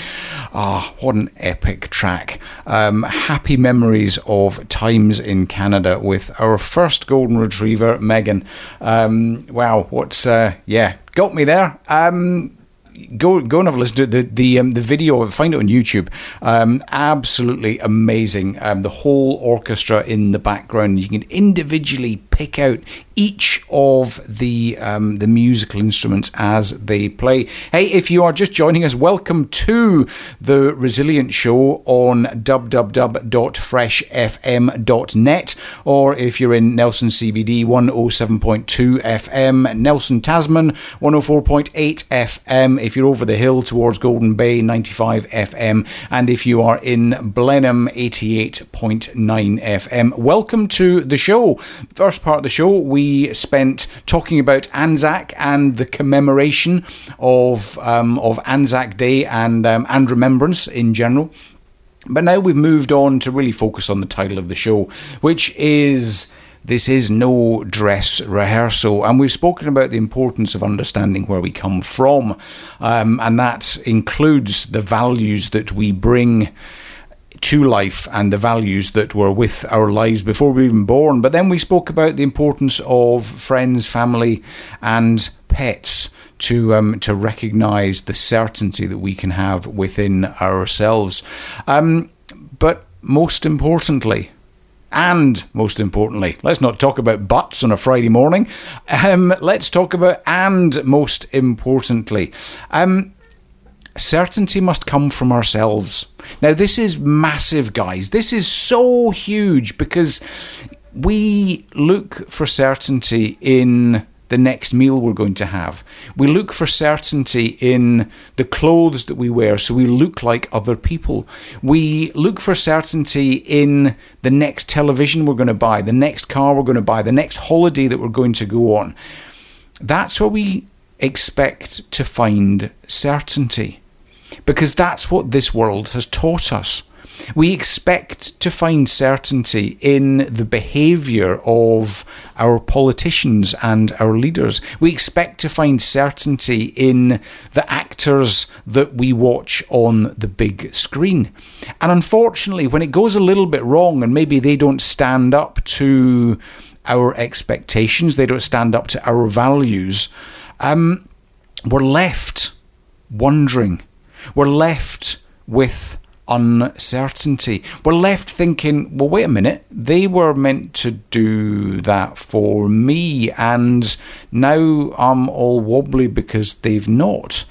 Ah, what an epic track. Um, happy memories of times in Canada with our first golden retriever, Megan. Um, wow, what's, uh, yeah, got me there. Um, go go and have a listen to it. the the um, the video. Find it on YouTube. Um, absolutely amazing. Um, the whole orchestra in the background. You can individually pick out each of the um, the musical instruments as they play. Hey, if you are just joining us, welcome to the Resilient Show on www.freshfm.net, or if you're in Nelson CBD 107.2 FM, Nelson Tasman 104.8 FM, if you're over the hill towards Golden Bay 95 FM, and if you are in Blenheim 88.9 FM. Welcome to the show. First part of the show, we spent talking about Anzac and the commemoration of um, of Anzac Day and um, and remembrance in general. But now we've moved on to really focus on the title of the show, which is this is no dress rehearsal. And we've spoken about the importance of understanding where we come from. Um, and that includes the values that we bring to life and the values that were with our lives before we were even born. But then we spoke about the importance of friends, family, and pets to um, to recognise the certainty that we can have within ourselves. Um, but most importantly, and most importantly, let's not talk about butts on a Friday morning. Um, let's talk about and most importantly. Um, certainty must come from ourselves. Now, this is massive, guys. This is so huge because we look for certainty in the next meal we're going to have. We look for certainty in the clothes that we wear so we look like other people. We look for certainty in the next television we're going to buy, the next car we're going to buy, the next holiday that we're going to go on. That's where we expect to find certainty because that's what this world has taught us. We expect to find certainty in the behaviour of our politicians and our leaders. We expect to find certainty in the actors that we watch on the big screen. And unfortunately, when it goes a little bit wrong and maybe they don't stand up to our expectations, they don't stand up to our values, um, we're left wondering we're left with uncertainty. We're left thinking, well, wait a minute, they were meant to do that for me, and now I'm all wobbly because they've not.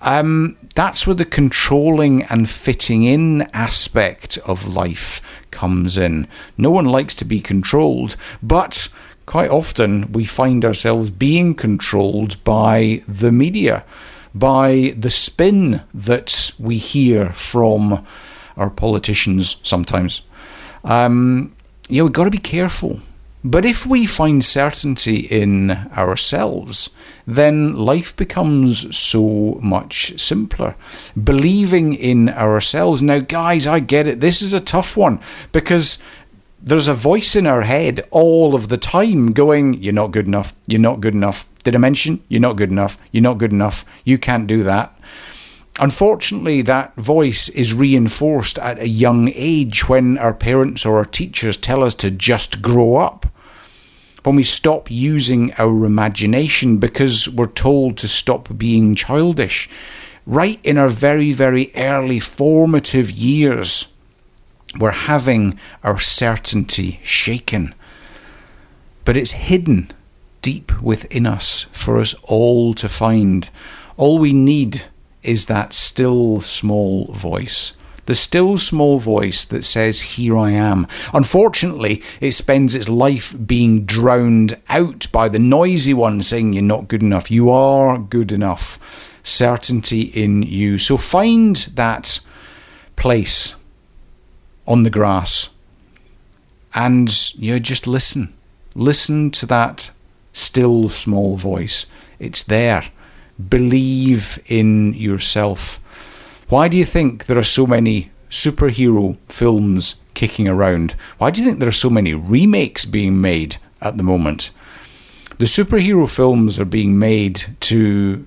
Um, that's where the controlling and fitting in aspect of life comes in. No one likes to be controlled, but quite often we find ourselves being controlled by the media by the spin that we hear from our politicians sometimes. Um, know, we've got to be careful. But if we find certainty in ourselves, then life becomes so much simpler. Believing in ourselves. Now, guys, I get it. This is a tough one because there's a voice in our head all of the time going, You're not good enough. You're not good enough. Did I mention? You're not good enough. You're not good enough. You can't do that. Unfortunately, that voice is reinforced at a young age when our parents or our teachers tell us to just grow up. When we stop using our imagination because we're told to stop being childish. Right in our very, very early formative years, we're having our certainty shaken. But it's hidden deep within us for us all to find. All we need is that still small voice. The still small voice that says, Here I am. Unfortunately, it spends its life being drowned out by the noisy one saying, You're not good enough. You are good enough. Certainty in you. So find that place on the grass and you know, just listen. Listen to that still small voice. It's there. Believe in yourself. Why do you think there are so many superhero films kicking around? Why do you think there are so many remakes being made at the moment? The superhero films are being made to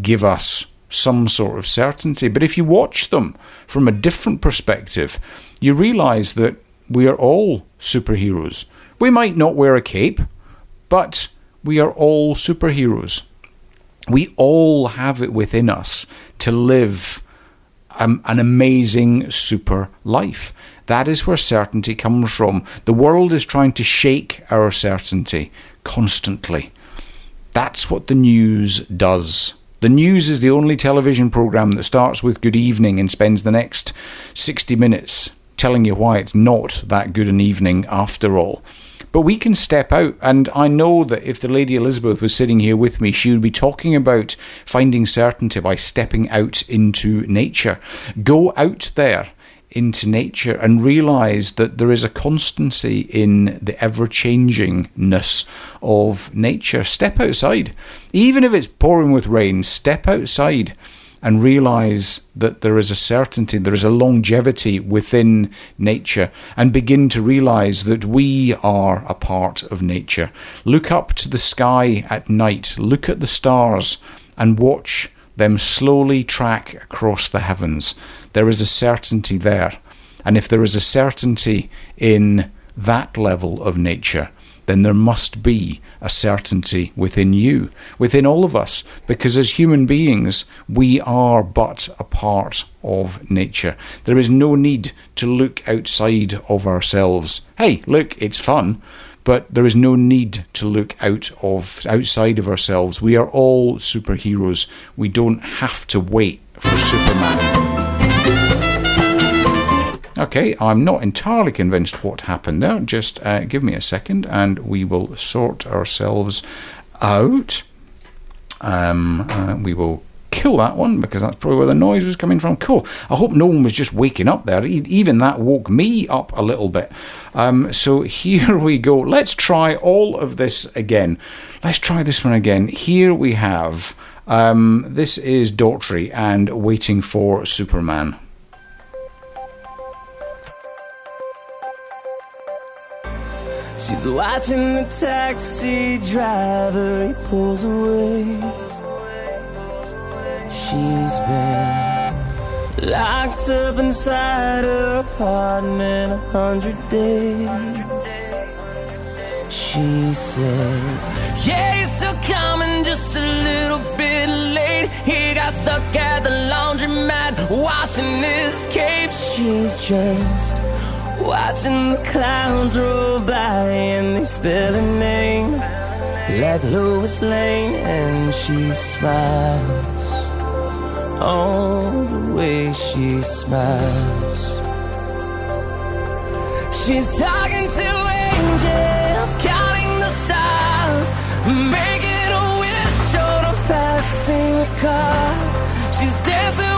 give us some sort of certainty. But if you watch them from a different perspective, you realize that we are all superheroes. We might not wear a cape, but we are all superheroes. We all have it within us to live um, an amazing super life. That is where certainty comes from. The world is trying to shake our certainty constantly. That's what the news does. The news is the only television programme that starts with good evening and spends the next 60 minutes telling you why it's not that good an evening after all. But we can step out, and I know that if the Lady Elizabeth was sitting here with me, she would be talking about finding certainty by stepping out into nature. Go out there into nature and realize that there is a constancy in the ever changingness of nature. Step outside. Even if it's pouring with rain, step outside and realize that there is a certainty, there is a longevity within nature, and begin to realize that we are a part of nature. Look up to the sky at night, look at the stars, and watch them slowly track across the heavens. There is a certainty there. And if there is a certainty in that level of nature, then there must be a certainty within you, within all of us, because as human beings, we are but a part of nature. There is no need to look outside of ourselves. Hey, look, it's fun, but there is no need to look out of outside of ourselves. We are all superheroes. We don't have to wait for Superman. Okay, I'm not entirely convinced what happened there. Just uh, give me a second and we will sort ourselves out. Um, uh, we will kill that one because that's probably where the noise was coming from. Cool. I hope no one was just waking up there. Even that woke me up a little bit. Um, so here we go. Let's try all of this again. Let's try this one again. Here we have. Um, this is Daughtry and Waiting for Superman. She's watching the taxi driver, he pulls away. She's been locked up inside her apartment a hundred days. She says, Yeah, he's still coming just a little bit late. He got stuck at the laundromat washing his cape. She's just watching the clouds roll by and they spell her name like Lois Lane, and she smiles. Oh, the way she smiles. She's talking to angels, counting the stars, making a wish on a passing car. She's dancing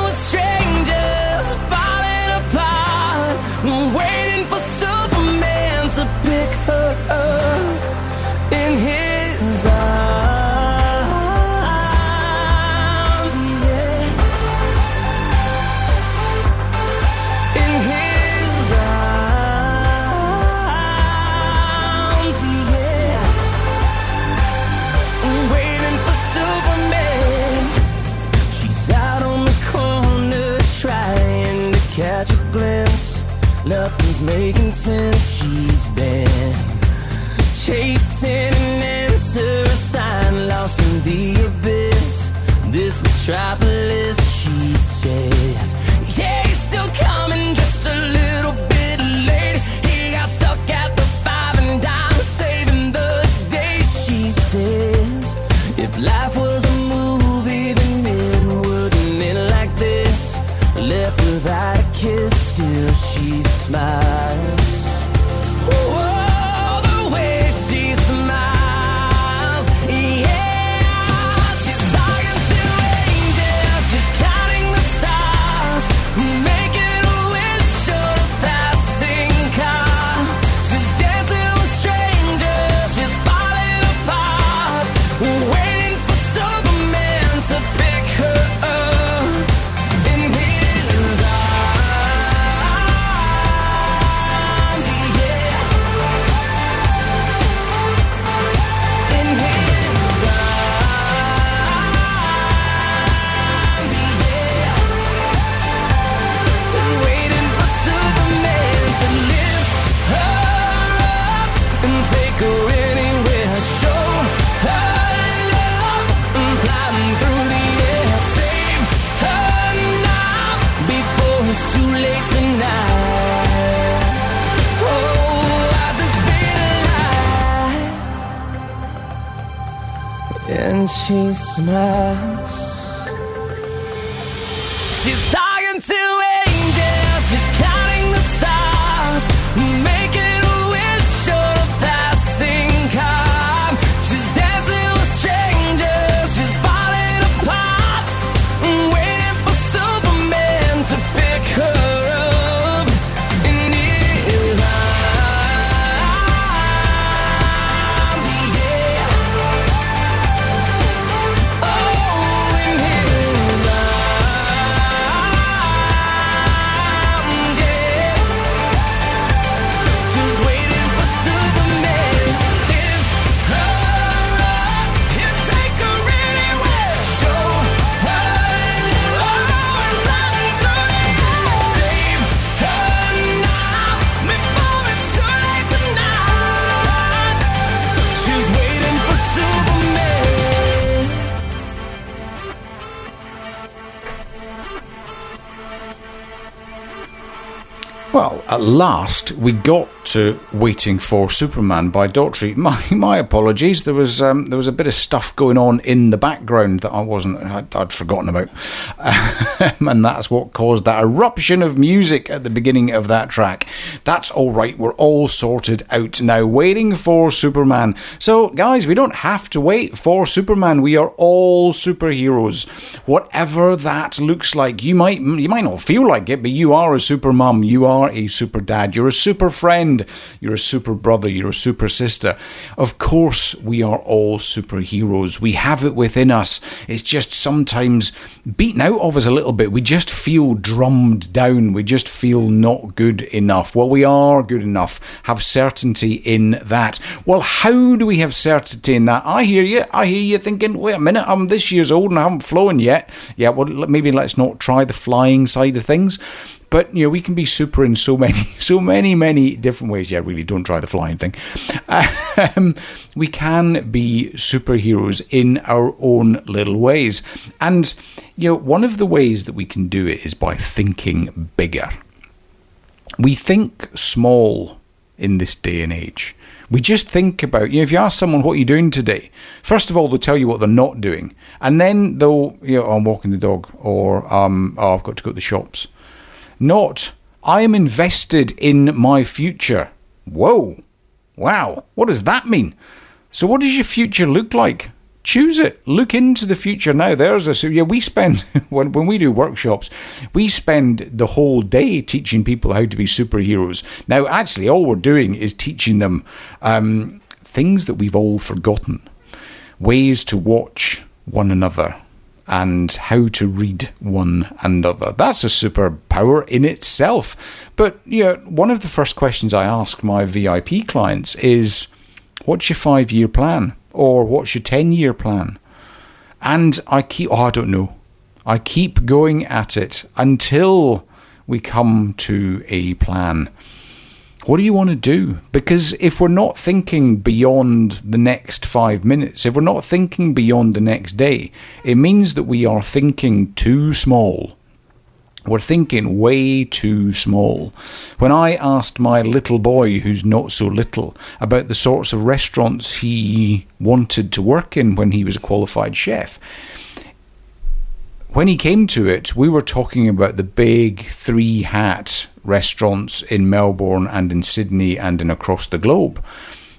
Making sense. She's been chasing an answer, a sign lost in the abyss. This metropolis, she smiles. At last we got to "Waiting for Superman" by Daughtry. My my apologies. There was um, there was a bit of stuff going on in the background that I wasn't I'd, I'd forgotten about, and that's what caused that eruption of music at the beginning of that track. That's all right. We're all sorted out now. Waiting for Superman. So, guys, we don't have to wait for Superman. We are all superheroes, whatever that looks like. You might you might not feel like it, but you are a super mum. You are a super dad. You're a super friend. You're a super brother. You're a super sister. Of course, we are all superheroes. We have it within us. It's just sometimes beaten out of us a little bit. We just feel drummed down. We just feel not good enough. Well, we are good enough. Have certainty in that. Well, how do we have certainty in that? I hear you. I hear you thinking, wait a minute, I'm this year's old and I haven't flown yet. Yeah, well, maybe let's not try the flying side of things. But you know, we can be super in so many, so many, many different ways. Yeah, really, don't try the flying thing. Um, we can be superheroes in our own little ways, and you know, one of the ways that we can do it is by thinking bigger. We think small in this day and age. We just think about, you know, if you ask someone what you're doing today, first of all, they'll tell you what they're not doing. And then they'll, you know, oh, I'm walking the dog or um, oh, I've got to go to the shops. Not, I am invested in my future. Whoa. Wow. What does that mean? So, what does your future look like? Choose it. Look into the future now. There's a so yeah. We spend when when we do workshops, we spend the whole day teaching people how to be superheroes. Now, actually, all we're doing is teaching them um, things that we've all forgotten, ways to watch one another, and how to read one another. That's a superpower in itself. But yeah, one of the first questions I ask my VIP clients is, "What's your five-year plan?" or "What's your ten-year plan?" And I keep, oh, I don't know. I keep going at it until we come to a plan. What do you want to do? Because if we're not thinking beyond the next five minutes, if we're not thinking beyond the next day, it means that we are thinking too small. We're thinking way too small. When I asked my little boy, who's not so little, about the sorts of restaurants he wanted to work in when he was a qualified chef, when he came to it, we were talking about the big three hat restaurants in Melbourne and in Sydney and in across the globe.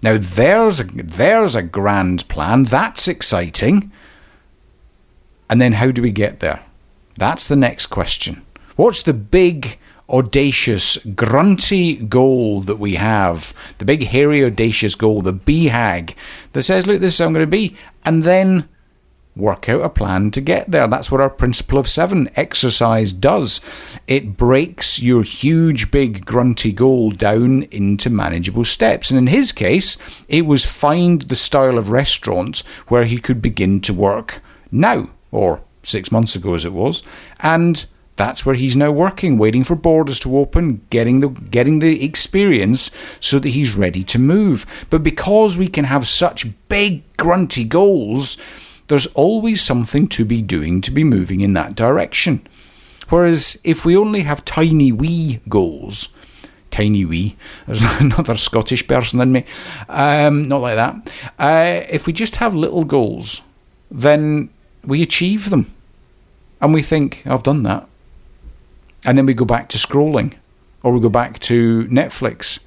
Now there's a, there's a grand plan. That's exciting. And then how do we get there? That's the next question. What's the big, audacious, grunty goal that we have? The big, hairy, audacious goal, the BHAG, that says, look, this is how I'm going to be. And then work out a plan to get there. That's what our principle of seven exercise does. It breaks your huge, big, grunty goal down into manageable steps. And in his case, it was find the style of restaurant where he could begin to work now, or six months ago as it was, and that's where he's now working, waiting for borders to open, getting the getting the experience so that he's ready to move. But because we can have such big grunty goals, there's always something to be doing to be moving in that direction. Whereas if we only have tiny wee goals, tiny wee, there's another Scottish person in me, um, not like that. Uh, if we just have little goals, then we achieve them. And we think, I've done that. And then we go back to scrolling or we go back to Netflix.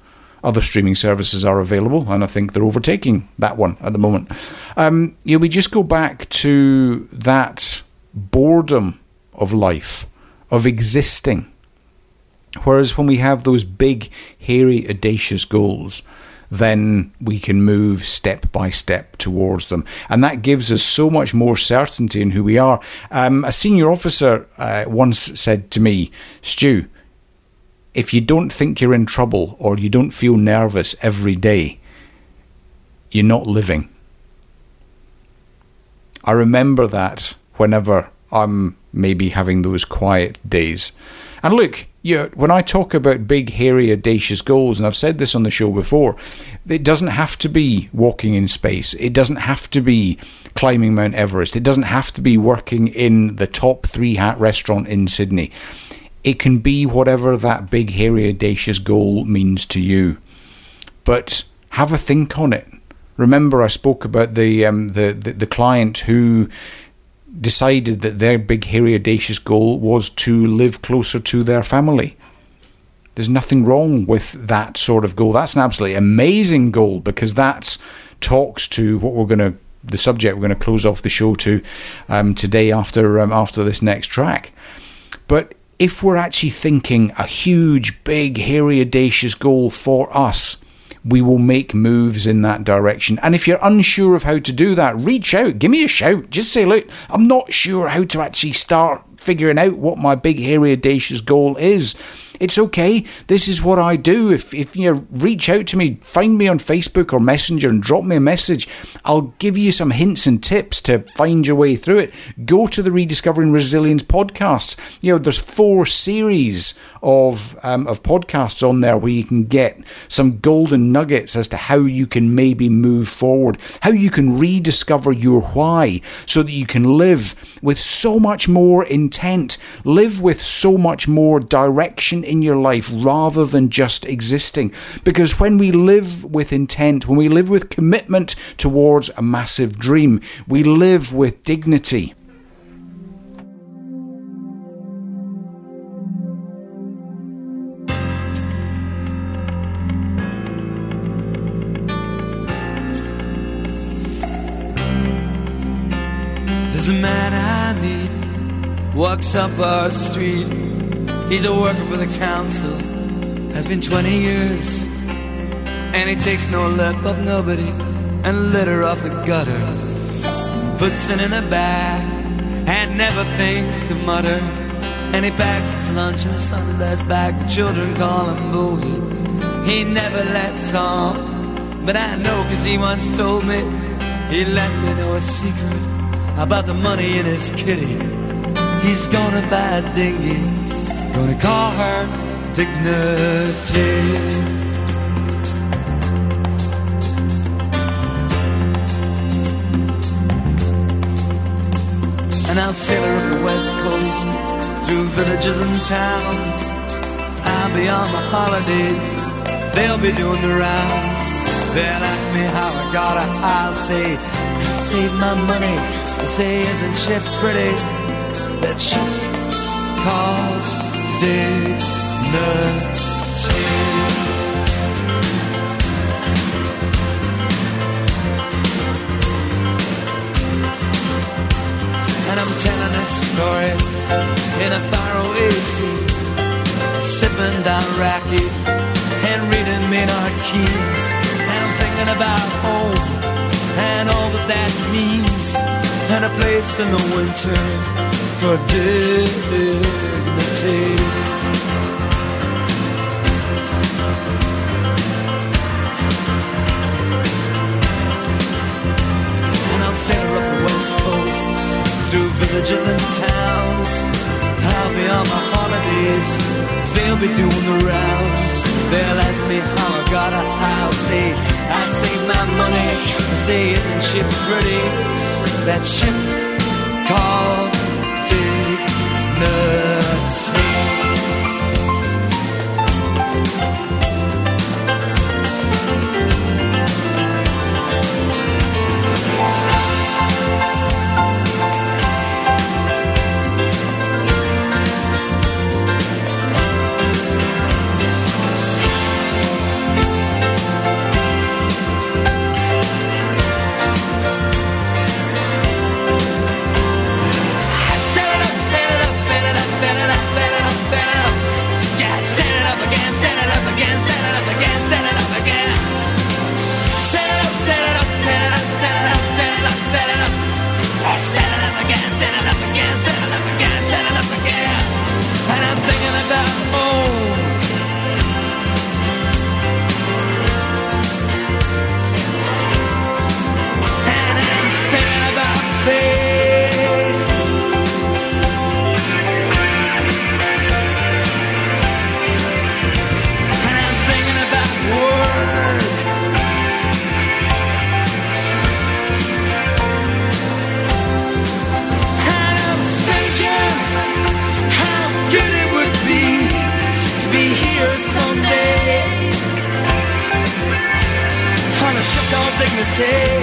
Other streaming services are available, and I think they're overtaking that one at the moment. Um, yeah, we just go back to that boredom of life, of existing. Whereas when we have those big, hairy, audacious goals, then we can move step by step towards them. And that gives us so much more certainty in who we are. Um, a senior officer uh, once said to me, Stu, if you don't think you're in trouble or you don't feel nervous every day, you're not living. I remember that whenever I'm maybe having those quiet days. And look, you when I talk about big, hairy, audacious goals, and I've said this on the show before, it doesn't have to be walking in space. It doesn't have to be climbing Mount Everest. It doesn't have to be working in the top three hat restaurant in Sydney. It can be whatever that big, hairy, audacious goal means to you. But have a think on it. Remember, I spoke about the um, the, the the client who decided that their big, hairy, audacious goal was to live closer to their family. There's nothing wrong with that sort of goal. That's an absolutely amazing goal because that talks to what we're going to, the subject we're going to close off the show to um, today after um, after this next track. But if we're actually thinking a huge, big, hairy, audacious goal for us, we will make moves in that direction. And if you're unsure of how to do that, reach out, give me a shout. Just say, look, I'm not sure how to actually start figuring out what my big, hairy, audacious goal is. It's okay. This is what I do. If if you reach out to me, find me on Facebook or Messenger and drop me a message. I'll give you some hints and tips to find your way through it. Go to the Rediscovering Resilience podcasts. You know, there's four series of um, of podcasts on there where you can get some golden nuggets as to how you can maybe move forward, how you can rediscover your why, so that you can live with so much more intent, live with so much more direction in your life rather than just existing. Because when we live with intent, when we live with commitment towards a massive dream, we live with dignity. There's a man I meet, walks up our street. He's a worker for the council, has been 20 years. And he takes no lip of nobody and litter off the gutter. Puts it in a bag and never thinks to mutter. And he packs his lunch in a Sunday's bag. The children call him Boogie. He never lets on, but I know cause he once told me he let me know a secret about the money in his kitty. He's gonna buy a dinghy, gonna call her Dignity. And I'll sail her up the west coast through villages and towns. I'll be on my holidays, they'll be doing the rounds. They'll ask me how I got her, I'll say, I my money. They'll say, isn't she pretty? That ship And I'm telling this story in a sea, sipping down Rocky and reading Maynard Keynes. And I'm thinking about home and all that that means, and a place in the winter for dignity. And I'll sail up the west coast through villages and towns. I'll be on my holidays, they'll be doing the rounds. They'll ask me how I got a house. Say, I saved my money. I say, isn't she pretty? That ship called Dignity. Dignity.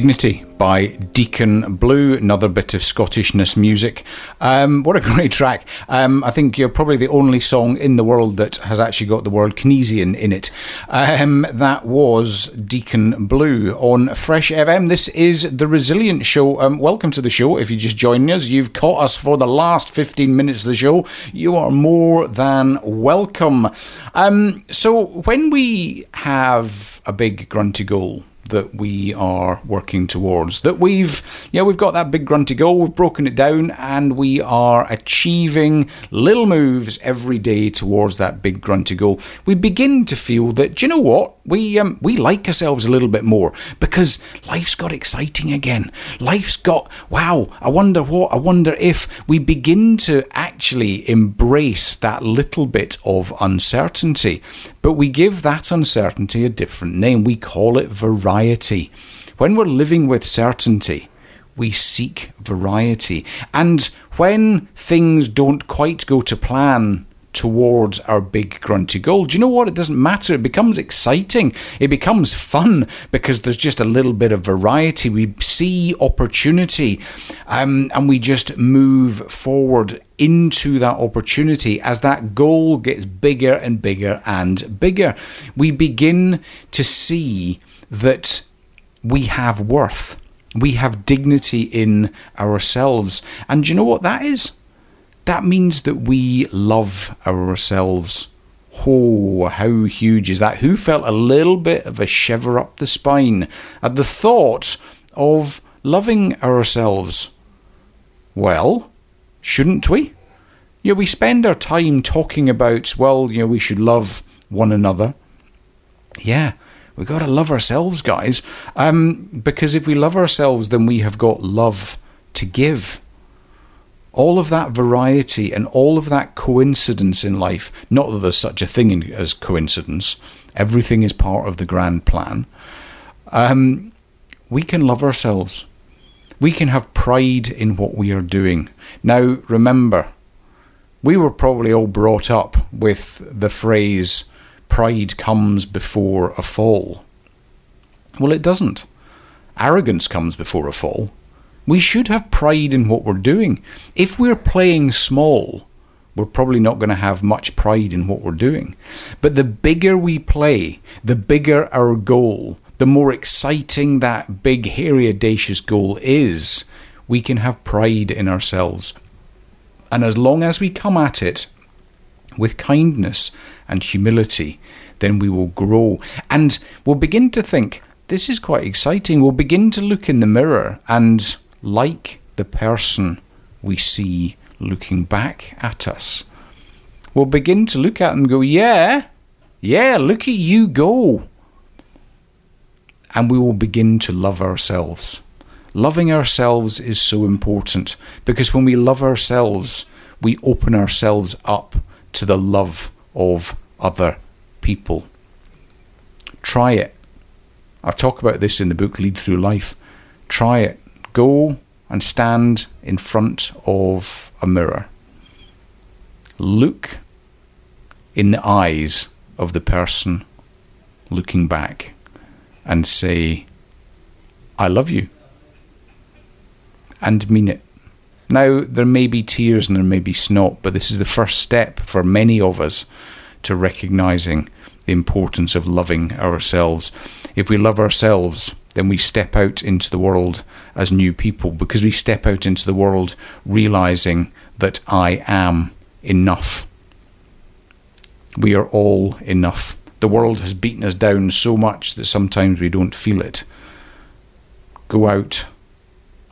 Dignity by Deacon Blue, another bit of Scottishness music. Um, what a great track. Um, I think you're probably the only song in the world that has actually got the word Keynesian in it. Um, that was Deacon Blue on Fresh FM. This is The Resilient Show. Um, welcome to the show. If you're just joining us, you've caught us for the last 15 minutes of the show. You are more than welcome. Um, so, when we have a big grunty goal, that we are working towards. That we've, yeah, we've got that big grunty goal, we've broken it down, and we are achieving little moves every day towards that big grunty goal. We begin to feel that, do you know what? We um, we like ourselves a little bit more because life's got exciting again. Life's got wow. I wonder what. I wonder if we begin to actually embrace that little bit of uncertainty, but we give that uncertainty a different name. We call it variety. When we're living with certainty, we seek variety. And when things don't quite go to plan towards our big grunty goal, do you know what? It doesn't matter. It becomes exciting. It becomes fun because there's just a little bit of variety. We see opportunity um, and we just move forward into that opportunity as that goal gets bigger and bigger and bigger. We begin to see that we have worth. We have dignity in ourselves. And you know what that is? That means that we love ourselves. Oh, how huge is that? Who felt a little bit of a shiver up the spine at the thought of loving ourselves? Well, shouldn't we? Yeah, we spend our time talking about, well, you know, we should love one another. Yeah, we've got to love ourselves, guys. Um, because if we love ourselves, then we have got love to give. All of that variety and all of that coincidence in life, not that there's such a thing as coincidence, everything is part of the grand plan. Um, we can love ourselves. We can have pride in what we are doing. Now, remember, we were probably all brought up with the phrase, pride comes before a fall. Well, it doesn't. Arrogance comes before a fall. We should have pride in what we're doing. If we're playing small, we're probably not going to have much pride in what we're doing. But the bigger we play, the bigger our goal, the more exciting that big, hairy, audacious goal is, we can have pride in ourselves. And as long as we come at it with kindness and humility, then we will grow. And we'll begin to think, this is quite exciting. We'll begin to look in the mirror and like the person we see looking back at us. We'll begin to look at them and go, yeah, yeah, look at you go. And we will begin to love ourselves. Loving ourselves is so important because when we love ourselves, we open ourselves up to the love of other people. Try it. I talk about this in the book Lead Through Life. Try it. Go and stand in front of a mirror. Look in the eyes of the person looking back and say, I love you. And mean it. Now, there may be tears and there may be snot, but this is the first step for many of us to recognizing the importance of loving ourselves. If we love ourselves, then we step out into the world as new people because we step out into the world realizing that I am enough. We are all enough. The world has beaten us down so much that sometimes we don't feel it. Go out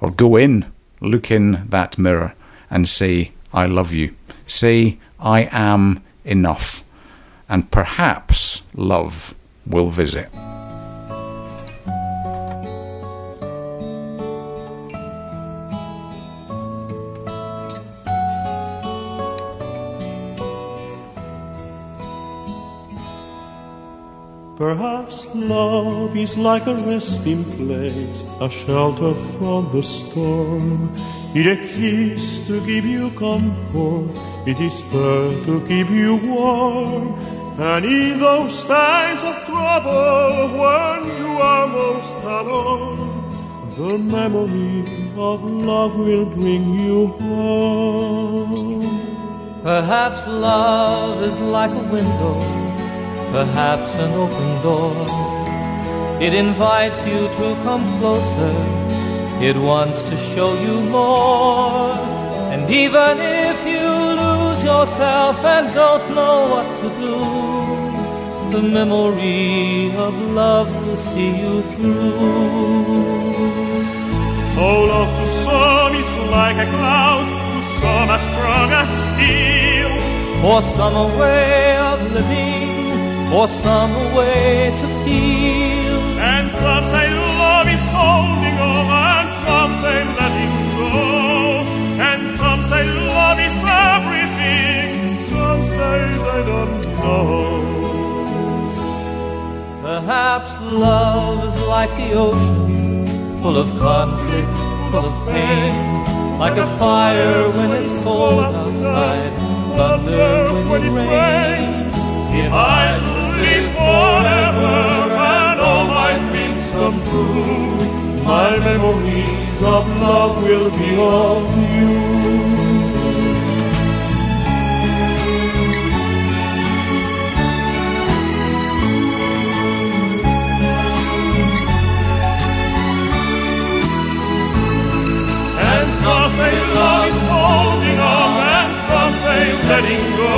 or go in, look in that mirror and say, I love you. Say, I am enough. And perhaps love will visit. Perhaps love is like a resting place, a shelter from the storm. It exists to give you comfort, it is there to keep you warm. And in those times of trouble, when you are most alone, the memory of love will bring you home. Perhaps love is like a window, perhaps an open door. It invites you to come closer, it wants to show you more. And even if you lose yourself and don't know what to do, the memory of love will see you through. Oh, love to some is like a cloud, to some as strong as steel. For some a way of living, for some way to feel. And some say love is holding on, and some say letting go. And some say love is everything, some say they don't know. Perhaps love is like the ocean, full of conflict, full of pain. Like a fire when it's cold outside, thunder when it rains. If I live forever and all my dreams come true, my memories of love will be of you. Some say love is holding on, and some say letting go.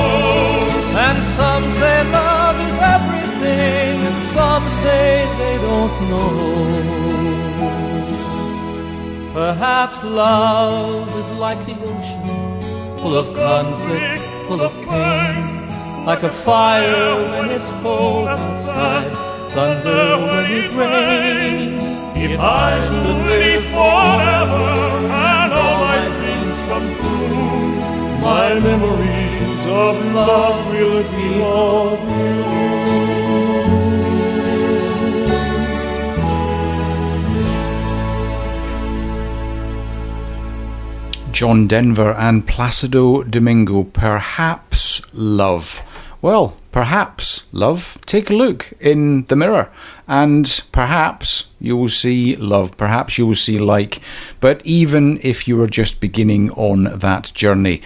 And some say love everything, and some say they don't know. Perhaps love is like the ocean, full of conflict, full of pain. Like a fire when it's cold outside, thunder when it rains. If I should live forever and all my dreams come true, my memories of love will be of you. John Denver and Placido Domingo, perhaps love. Well, perhaps love. Take a look in the mirror and perhaps you will see love, perhaps you will see like. But even if you are just beginning on that journey,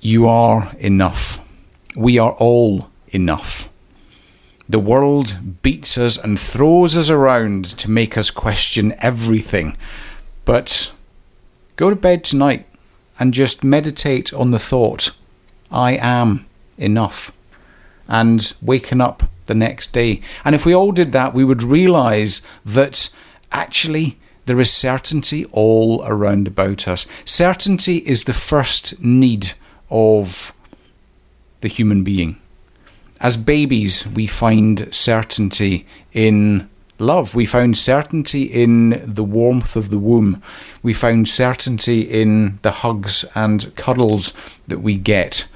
you are enough. We are all enough. The world beats us and throws us around to make us question everything. But go to bed tonight and just meditate on the thought, I am enough. And waking up the next day. And if we all did that, we would realize that actually there is certainty all around about us. Certainty is the first need of the human being. As babies, we find certainty in love. We found certainty in the warmth of the womb. We found certainty in the hugs and cuddles that we get.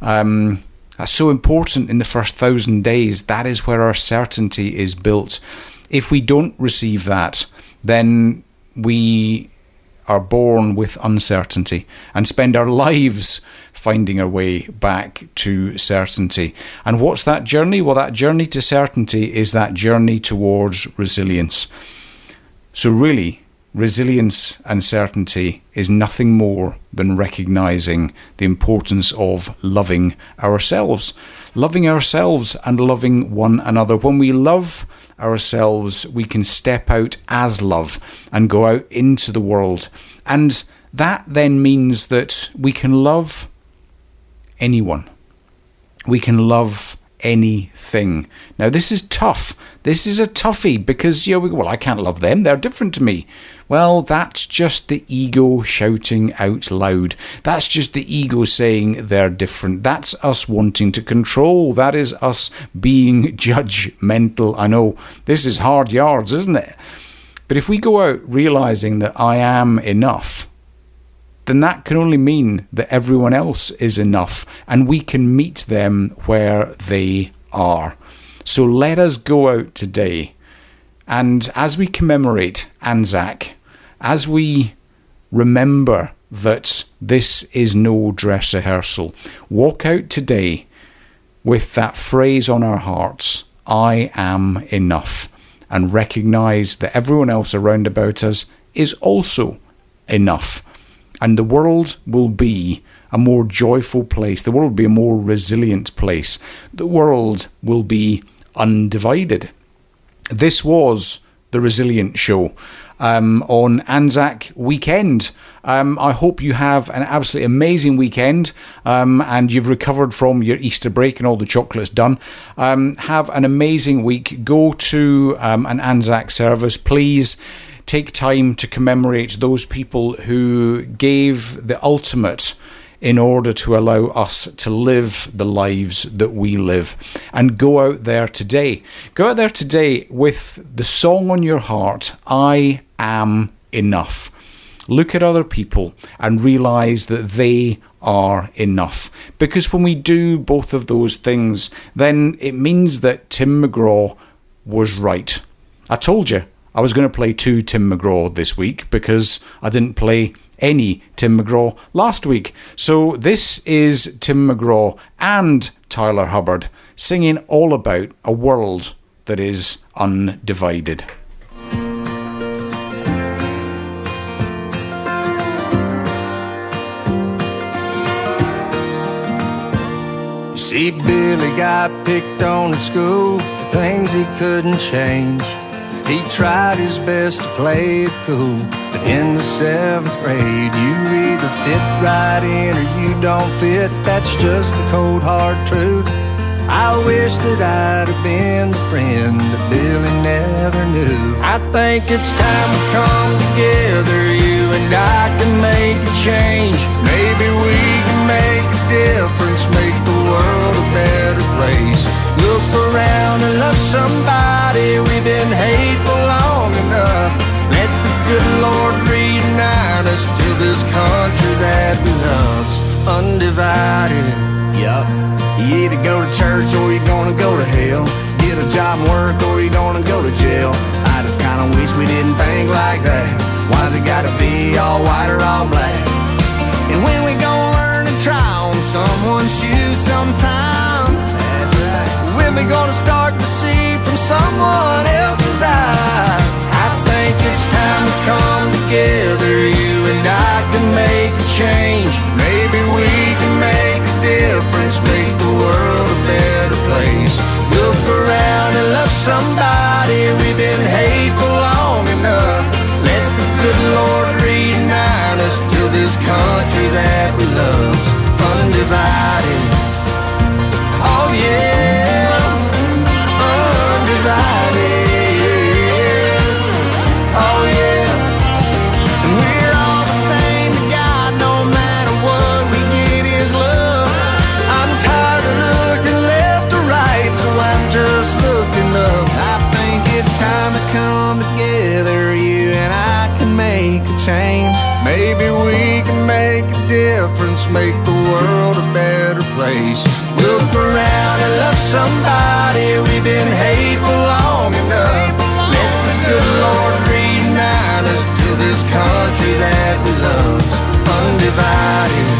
Um, that's so important in the first thousand days. That is where our certainty is built. If we don't receive that, then we are born with uncertainty and spend our lives finding our way back to certainty. And what's that journey? Well, that journey to certainty is that journey towards resilience. So, really, resilience and certainty is nothing more than recognizing the importance of loving ourselves. Loving ourselves and loving one another. When we love ourselves, we can step out as love and go out into the world. And that then means that we can love anyone. We can love anything. Now, this is tough. This is a toughie because, you know, well, I can't love them. They're different to me. Well, that's just the ego shouting out loud. That's just the ego saying they're different. That's us wanting to control. That is us being judgmental. I know this is hard yards, isn't it? But if we go out realizing that I am enough, then that can only mean that everyone else is enough and we can meet them where they are. So let us go out today and as we commemorate Anzac, as we remember that this is no dress rehearsal, walk out today with that phrase on our hearts I am enough, and recognize that everyone else around about us is also enough. And the world will be a more joyful place. The world will be a more resilient place. The world will be undivided. This was the Resilient Show um, on Anzac weekend. Um, I hope you have an absolutely amazing weekend um, and you've recovered from your Easter break and all the chocolates done. Um, have an amazing week. Go to um, an Anzac service, please. Take time to commemorate those people who gave the ultimate in order to allow us to live the lives that we live. And go out there today. Go out there today with the song on your heart I am enough. Look at other people and realize that they are enough. Because when we do both of those things, then it means that Tim McGraw was right. I told you I was going to play two Tim McGraw this week because I didn't play any Tim McGraw last week. So this is Tim McGraw and Tyler Hubbard singing all about a world that is undivided. You see, Billy got picked on at school for things he couldn't change. He tried his best to play it cool, but in the seventh grade, you either fit right in or you don't fit. That's just the cold hard truth. I wish that I'd have been the friend that Billy never knew. I think it's time to come together, you and I can make a change. Maybe we can make a difference, make world a better place. Look around and love somebody. We've been hateful long enough. Let the good Lord reunite us to this country that we love's undivided. Yup. You either go to church or you're gonna go to hell. Get a job and work or you're gonna go to jail. I just kinda wish we didn't think like that. Why's it gotta be all white or all black? And when we gonna learn and try on someone's shoes sometimes? That's right. When we gonna start to see from someone else's eyes? I think it's time to come together. You and I can make a change. Maybe we can make a difference, make the world a better place. Look around and love somebody. We've been hateful long enough. Let the good Lord reunite us to this country that we love, Maybe we can make a difference, make the world a better place. Look around and love somebody. We've been hateful long enough. Let the good Lord reunite us to this country that we love, undivided.